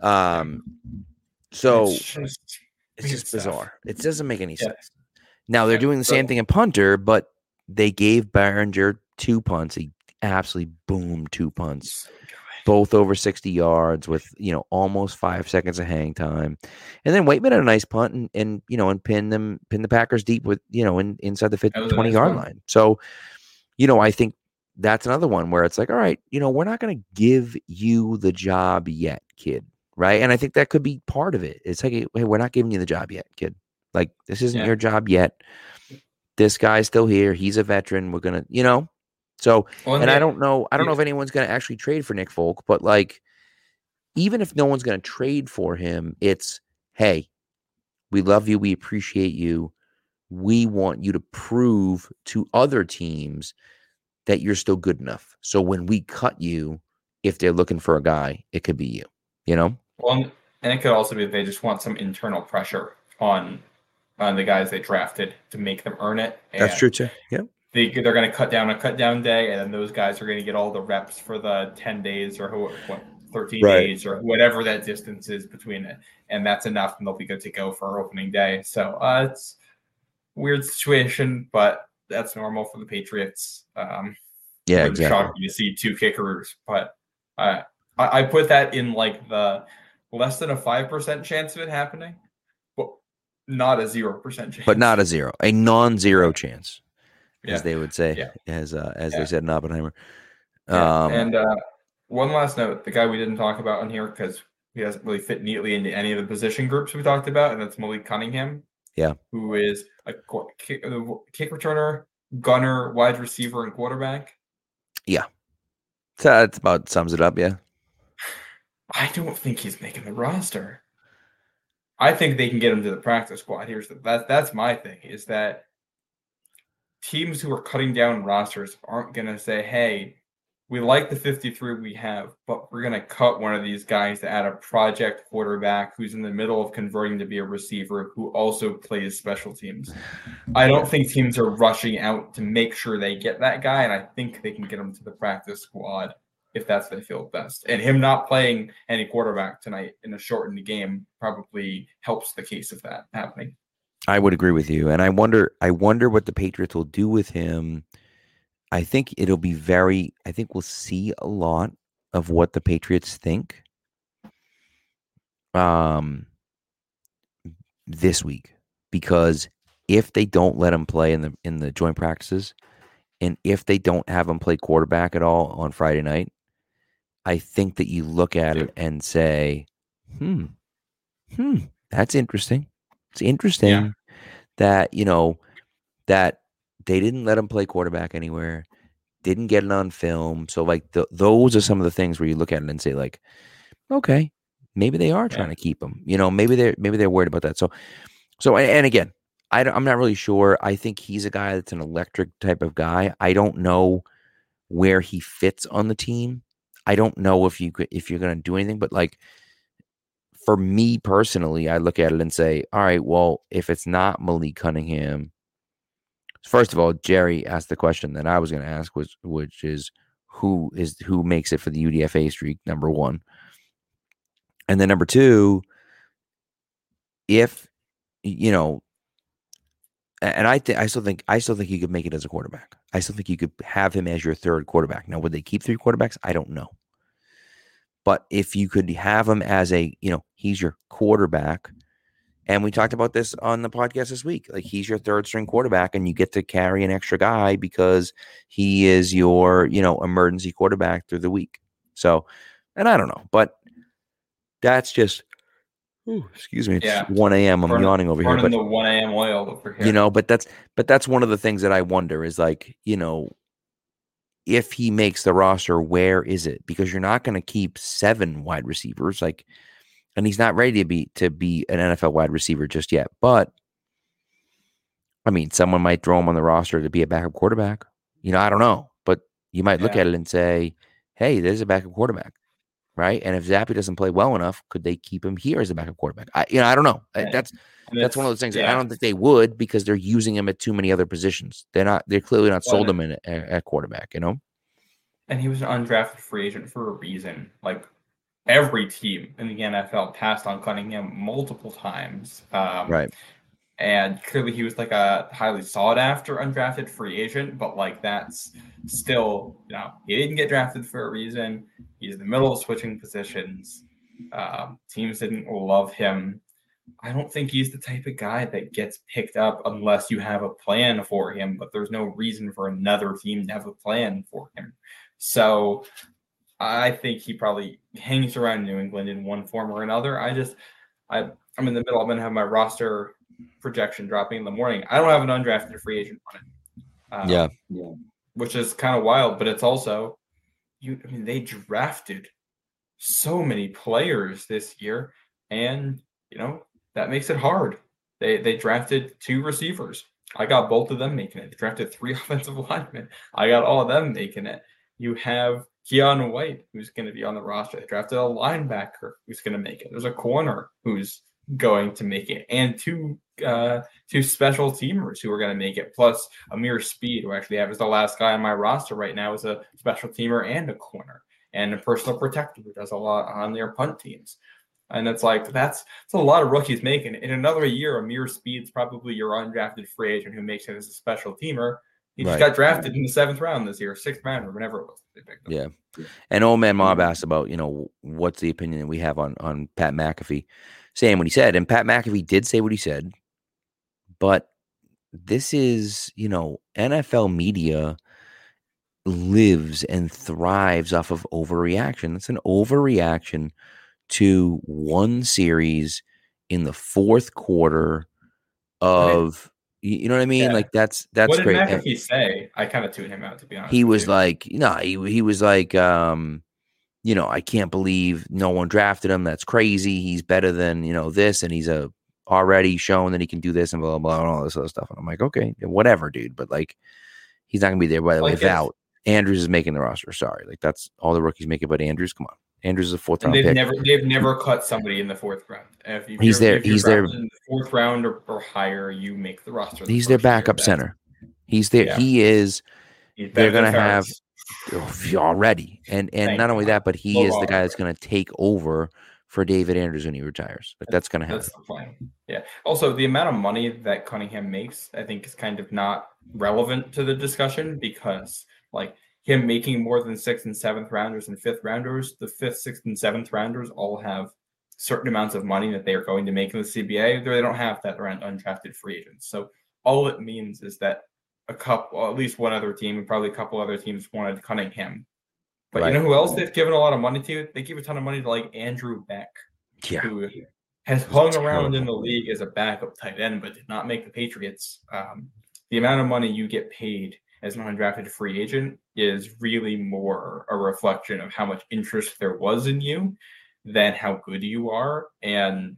[SPEAKER 2] Um, so it's just, it's just bizarre. It doesn't make any yeah. sense. Now they're yeah, doing the same thing in punter, but they gave Baringer two punts. He absolutely boomed two punts both over 60 yards with you know almost five seconds of hang time. And then Waitman had a nice punt and, and you know and pin them pin the packers deep with you know in, inside the 50, 20 yard line. So you know i think that's another one where it's like all right you know we're not going to give you the job yet kid right? And i think that could be part of it. It's like hey we're not giving you the job yet kid. Like this isn't yeah. your job yet. This guy's still here. He's a veteran. We're gonna you know so, well, and I don't know, I don't know if anyone's going to actually trade for Nick Folk, but like, even if no one's going to trade for him, it's hey, we love you, we appreciate you, we want you to prove to other teams that you're still good enough. So when we cut you, if they're looking for a guy, it could be you. You know.
[SPEAKER 3] Well, and it could also be they just want some internal pressure on on the guys they drafted to make them earn it.
[SPEAKER 2] That's true too. Yeah
[SPEAKER 3] they, they're going to cut down a cut down day, and then those guys are going to get all the reps for the 10 days or what, 13 right. days or whatever that distance is between it. And that's enough, and they'll be good to go for opening day. So uh, it's weird situation, but that's normal for the Patriots. Um,
[SPEAKER 2] yeah, exactly.
[SPEAKER 3] Shocking to see two kickers, but uh, I, I put that in like the less than a five percent chance of it happening, but not a zero percent chance.
[SPEAKER 2] But not a zero, a non-zero chance. As they would say, as uh, as they said in Oppenheimer.
[SPEAKER 3] Um, and uh, one last note: the guy we didn't talk about on here because he doesn't really fit neatly into any of the position groups we talked about, and that's Malik Cunningham.
[SPEAKER 2] Yeah,
[SPEAKER 3] who is a kick, kick returner, gunner, wide receiver, and quarterback.
[SPEAKER 2] Yeah, so that's about sums it up. Yeah,
[SPEAKER 3] I don't think he's making the roster. I think they can get him to the practice squad. Here's the that that's my thing is that teams who are cutting down rosters aren't going to say, hey, we like the 53 we have, but we're going to cut one of these guys to add a project quarterback who's in the middle of converting to be a receiver who also plays special teams. I don't think teams are rushing out to make sure they get that guy, and I think they can get him to the practice squad if that's what they feel best. And him not playing any quarterback tonight in a shortened game probably helps the case of that happening.
[SPEAKER 2] I would agree with you, and I wonder. I wonder what the Patriots will do with him. I think it'll be very. I think we'll see a lot of what the Patriots think. Um, this week, because if they don't let him play in the in the joint practices, and if they don't have him play quarterback at all on Friday night, I think that you look at it and say, "Hmm, hmm, that's interesting." It's interesting yeah. that, you know, that they didn't let him play quarterback anywhere, didn't get it on film. So, like, the, those are some of the things where you look at it and say, like, okay, maybe they are trying yeah. to keep him. You know, maybe they're maybe they're worried about that. So, so and again, I am not really sure. I think he's a guy that's an electric type of guy. I don't know where he fits on the team. I don't know if you could if you're going to do anything, but like for me personally, I look at it and say, all right, well, if it's not Malik Cunningham, first of all, Jerry asked the question that I was going to ask, which which is who is who makes it for the UDFA streak, number one, and then number two, if you know, and I think I still think I still think you could make it as a quarterback. I still think you could have him as your third quarterback. Now, would they keep three quarterbacks? I don't know. But if you could have him as a, you know, he's your quarterback. And we talked about this on the podcast this week. Like he's your third string quarterback, and you get to carry an extra guy because he is your, you know, emergency quarterback through the week. So, and I don't know, but that's just Ooh, excuse me. It's yeah. 1 a.m. I'm yawning over here.
[SPEAKER 3] But the 1 a.m. oil over here.
[SPEAKER 2] You know, but that's but that's one of the things that I wonder is like, you know, if he makes the roster, where is it? Because you're not going to keep seven wide receivers, like, and he's not ready to be to be an NFL wide receiver just yet. But I mean, someone might throw him on the roster to be a backup quarterback. You know, I don't know, but you might look at it and say, "Hey, there's a backup quarterback." right? And if Zappe doesn't play well enough, could they keep him here as a backup quarterback? I, you know, I don't know. Eh, that's that's one of those things. Yeah. I don't think they would because they're using him at too many other positions. They're not. They're clearly not well, sold him in at, at quarterback. You know.
[SPEAKER 3] And he was an undrafted free agent for a reason. Like every team in the NFL passed on Cunningham multiple times. Um,
[SPEAKER 2] right.
[SPEAKER 3] And clearly he was like a highly sought after undrafted free agent, but like that's still, you know, he didn't get drafted for a reason. He's in the middle of switching positions. Um, teams didn't love him. I don't think he's the type of guy that gets picked up unless you have a plan for him, but there's no reason for another team to have a plan for him. So I think he probably hangs around New England in one form or another. I just, I, I'm in the middle. I'm going to have my roster projection dropping in the morning. I don't have an undrafted free agent on it.
[SPEAKER 2] Um, yeah. yeah.
[SPEAKER 3] Which is kind of wild, but it's also, you, I mean, they drafted so many players this year, and, you know, that makes it hard. They, they drafted two receivers. I got both of them making it. They drafted three offensive linemen. I got all of them making it. You have Keion White, who's going to be on the roster. They drafted a linebacker who's going to make it. There's a corner who's going to make it, and two uh, two special teamers who are going to make it, plus Ameer Speed, who actually have is the last guy on my roster right now, is a special teamer and a corner, and a personal protector who does a lot on their punt teams. And it's like that's that's a lot of rookies making. In another year, Ameer Speed's probably your undrafted free agent who makes it as a special teamer. He just got drafted in the seventh round this year, sixth round or whatever it was.
[SPEAKER 2] Yeah. And old man Mob asked about, you know, what's the opinion that we have on on Pat McAfee saying what he said. And Pat McAfee did say what he said, but this is, you know, NFL media lives and thrives off of overreaction. It's an overreaction to one series in the fourth quarter of you know what I mean? Yeah. Like that's that's
[SPEAKER 3] what did
[SPEAKER 2] great.
[SPEAKER 3] McAfee and say? I kind of tuned him out to be honest.
[SPEAKER 2] He was like, you know, he he was like, um, you know, I can't believe no one drafted him. That's crazy. He's better than you know this, and he's a already shown that he can do this and blah blah, blah and all this other stuff. And I'm like, okay, whatever, dude. But like, he's not gonna be there by the way without Andrews is making the roster. Sorry, like that's all the rookies make it, but Andrews, come on. Andrews is a fourth round.
[SPEAKER 3] they've
[SPEAKER 2] pick.
[SPEAKER 3] never they've never cut somebody in the fourth round. If
[SPEAKER 2] he's there. he's there. In
[SPEAKER 3] the fourth round or, or, higher, you make the roster.
[SPEAKER 2] The he's their backup center. He's there. Yeah. He is. They're gonna have oh, already, and and Thank not only that, but he is the guy that's gonna take over for David Andrews when he retires. Like that's gonna happen. That's the
[SPEAKER 3] plan. Yeah. Also, the amount of money that Cunningham makes, I think, is kind of not relevant to the discussion because, like him making more than sixth and seventh rounders and fifth rounders, the fifth, sixth, and seventh rounders all have certain amounts of money that they are going to make in the CBA. They don't have that around undrafted free agents. So all it means is that a couple, at least one other team, and probably a couple other teams wanted Cunningham. But right. you know who else they've given a lot of money to? They give a ton of money to like Andrew Beck,
[SPEAKER 2] yeah.
[SPEAKER 3] who has hung around in the league as a backup tight end, but did not make the Patriots. Um, the amount of money you get paid as an undrafted free agent is really more a reflection of how much interest there was in you than how good you are. And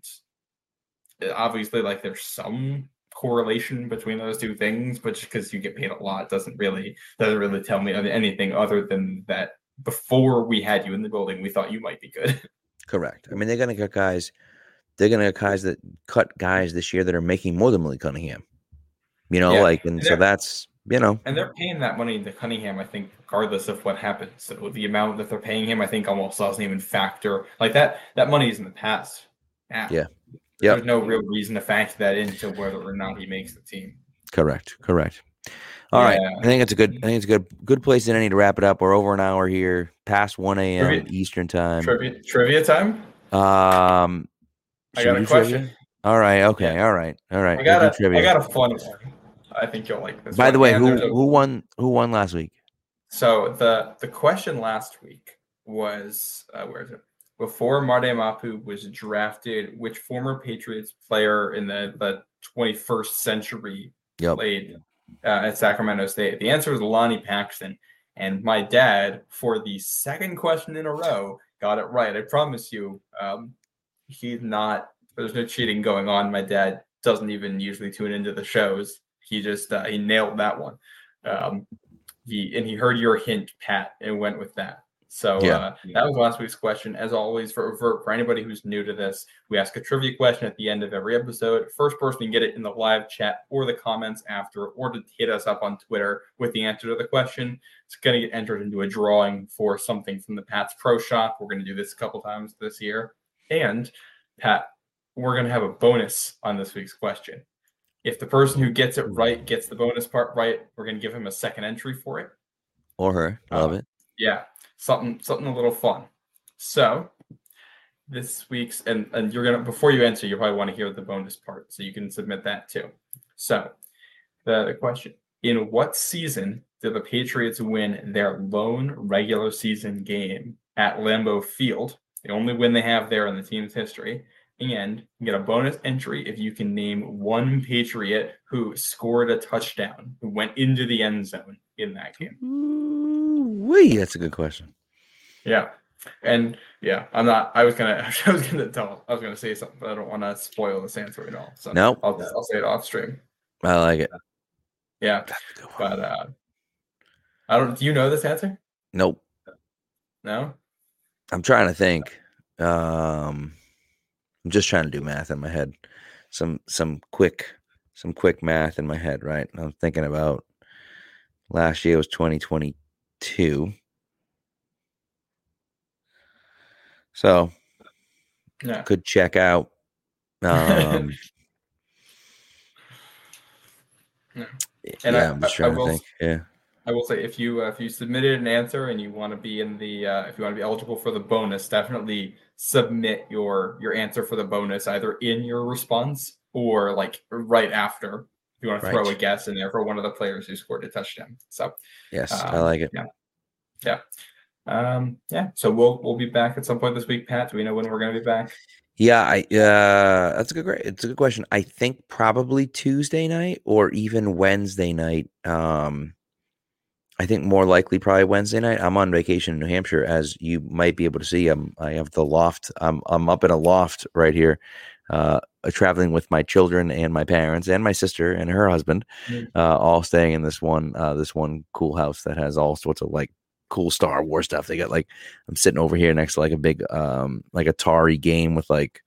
[SPEAKER 3] obviously, like there's some correlation between those two things, but just because you get paid a lot doesn't really doesn't really tell me anything other than that before we had you in the building, we thought you might be good.
[SPEAKER 2] Correct. I mean, they're gonna get guys. They're gonna get guys that cut guys this year that are making more than Willie Cunningham. You know, yeah. like, and, and so that's you know.
[SPEAKER 3] And they're paying that money to Cunningham, I think, regardless of what happens. So the amount that they're paying him, I think, almost doesn't even factor like that. That money is in the past.
[SPEAKER 2] Now. Yeah.
[SPEAKER 3] Yeah. There's no real reason to factor that into whether or not he makes the team.
[SPEAKER 2] Correct. Correct. All yeah. right. I think it's a good. I think it's a good good place to need to wrap it up. We're over an hour here, past one a.m. Trivia, Eastern time.
[SPEAKER 3] Trivia, trivia time.
[SPEAKER 2] Um,
[SPEAKER 3] I got a question. Trivia?
[SPEAKER 2] All right. Okay. All right. All right.
[SPEAKER 3] I got a. I got a fun one. I think you'll like this.
[SPEAKER 2] By one. the way, and who who won? Who won last week?
[SPEAKER 3] So the the question last week was uh, where is it? Before Marte Mapu was drafted, which former Patriots player in the the 21st century
[SPEAKER 2] yep.
[SPEAKER 3] played uh, at Sacramento State? The answer was Lonnie Paxton. And my dad, for the second question in a row, got it right. I promise you. Um, he's not. There's no cheating going on. My dad doesn't even usually tune into the shows he just uh, he nailed that one. Um, he and he heard your hint, Pat, and went with that. So yeah. uh, that was last week's question. As always, for, for for anybody who's new to this, we ask a trivia question at the end of every episode. First person to get it in the live chat or the comments after, or to hit us up on Twitter with the answer to the question, it's going to get entered into a drawing for something from the Pat's Pro Shop. We're going to do this a couple times this year, and Pat, we're going to have a bonus on this week's question. If the person who gets it right gets the bonus part right, we're going to give him a second entry for it.
[SPEAKER 2] Or her. Love um, it.
[SPEAKER 3] Yeah something something a little fun. So this week's and and you're gonna before you answer, you probably want to hear the bonus part, so you can submit that too. So the, the question: In what season did the Patriots win their lone regular season game at Lambeau Field? The only win they have there in the team's history. And you get a bonus entry if you can name one Patriot who scored a touchdown, who went into the end zone in that game.
[SPEAKER 2] Wee, that's a good question.
[SPEAKER 3] Yeah. And yeah, I'm not. I was gonna. I was gonna tell. I was gonna say something, but I don't want to spoil this answer at all. So
[SPEAKER 2] no,
[SPEAKER 3] I'll, I'll say it off stream.
[SPEAKER 2] I like it.
[SPEAKER 3] Yeah, but uh, I don't. Do you know this answer?
[SPEAKER 2] Nope.
[SPEAKER 3] No.
[SPEAKER 2] I'm trying to think. Um, I'm just trying to do math in my head. Some some quick some quick math in my head. Right. I'm thinking about last year was 2022. So yeah. could check out. Um,
[SPEAKER 3] yeah. And yeah, I, am just trying I to think. Yeah. I will say if you uh, if you submitted an answer and you want to be in the uh, if you want to be eligible for the bonus, definitely submit your your answer for the bonus either in your response or like right after. If you want to right. throw a guess in there for one of the players who scored a touchdown. So
[SPEAKER 2] yes, um, I like it.
[SPEAKER 3] Yeah, yeah. Um, yeah, so we'll we'll be back at some point this week. Pat, do we know when we're going to be back?
[SPEAKER 2] Yeah, I uh, that's a good great. It's a good question. I think probably Tuesday night or even Wednesday night. Um, I think more likely probably Wednesday night. I'm on vacation in New Hampshire, as you might be able to see. I'm I have the loft. I'm I'm up in a loft right here, uh, traveling with my children and my parents and my sister and her husband, mm-hmm. uh, all staying in this one uh, this one cool house that has all sorts of like cool Star Wars stuff. They got like I'm sitting over here next to like a big um like Atari game with like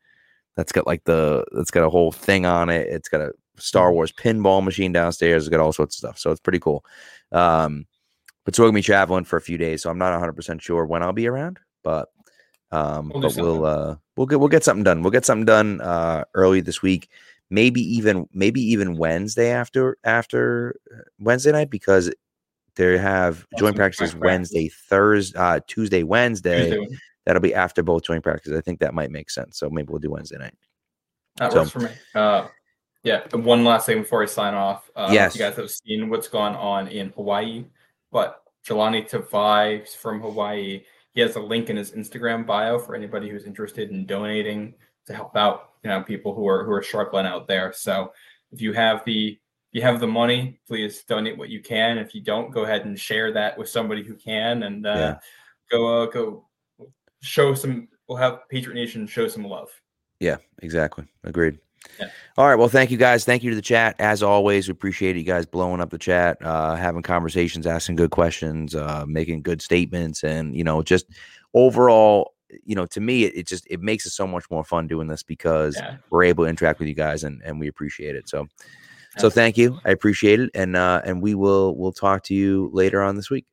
[SPEAKER 2] that's got like the that's got a whole thing on it. It's got a Star mm-hmm. Wars pinball machine downstairs. It's got all sorts of stuff. So it's pretty cool. Um but so gonna be traveling for a few days, so I'm not 100 percent sure when I'll be around, but um we'll but we'll uh we'll get we'll get something done. We'll get something done uh early this week. Maybe even maybe even Wednesday after after uh, Wednesday night because they have joint practices Wednesday, Thursday, uh, Tuesday, Wednesday. Tuesday. That'll be after both joint practices. I think that might make sense. So maybe we'll do Wednesday night.
[SPEAKER 3] That so, works for me. Uh, yeah. One last thing before I sign off. Uh, yes. You guys have seen what's gone on in Hawaii, but Jahlani Tavai from Hawaii. He has a link in his Instagram bio for anybody who's interested in donating to help out, you know, people who are who are struggling out there. So if you have the you have the money, please donate what you can. If you don't, go ahead and share that with somebody who can, and uh, yeah. go uh, go show some. We'll have Patriot Nation show some love.
[SPEAKER 2] Yeah, exactly. Agreed. Yeah. All right. Well, thank you guys. Thank you to the chat. As always, we appreciate you guys blowing up the chat, uh, having conversations, asking good questions, uh, making good statements, and you know, just overall, you know, to me, it, it just it makes it so much more fun doing this because yeah. we're able to interact with you guys, and and we appreciate it. So, so thank you. I appreciate it. And uh and we will we'll talk to you later on this week.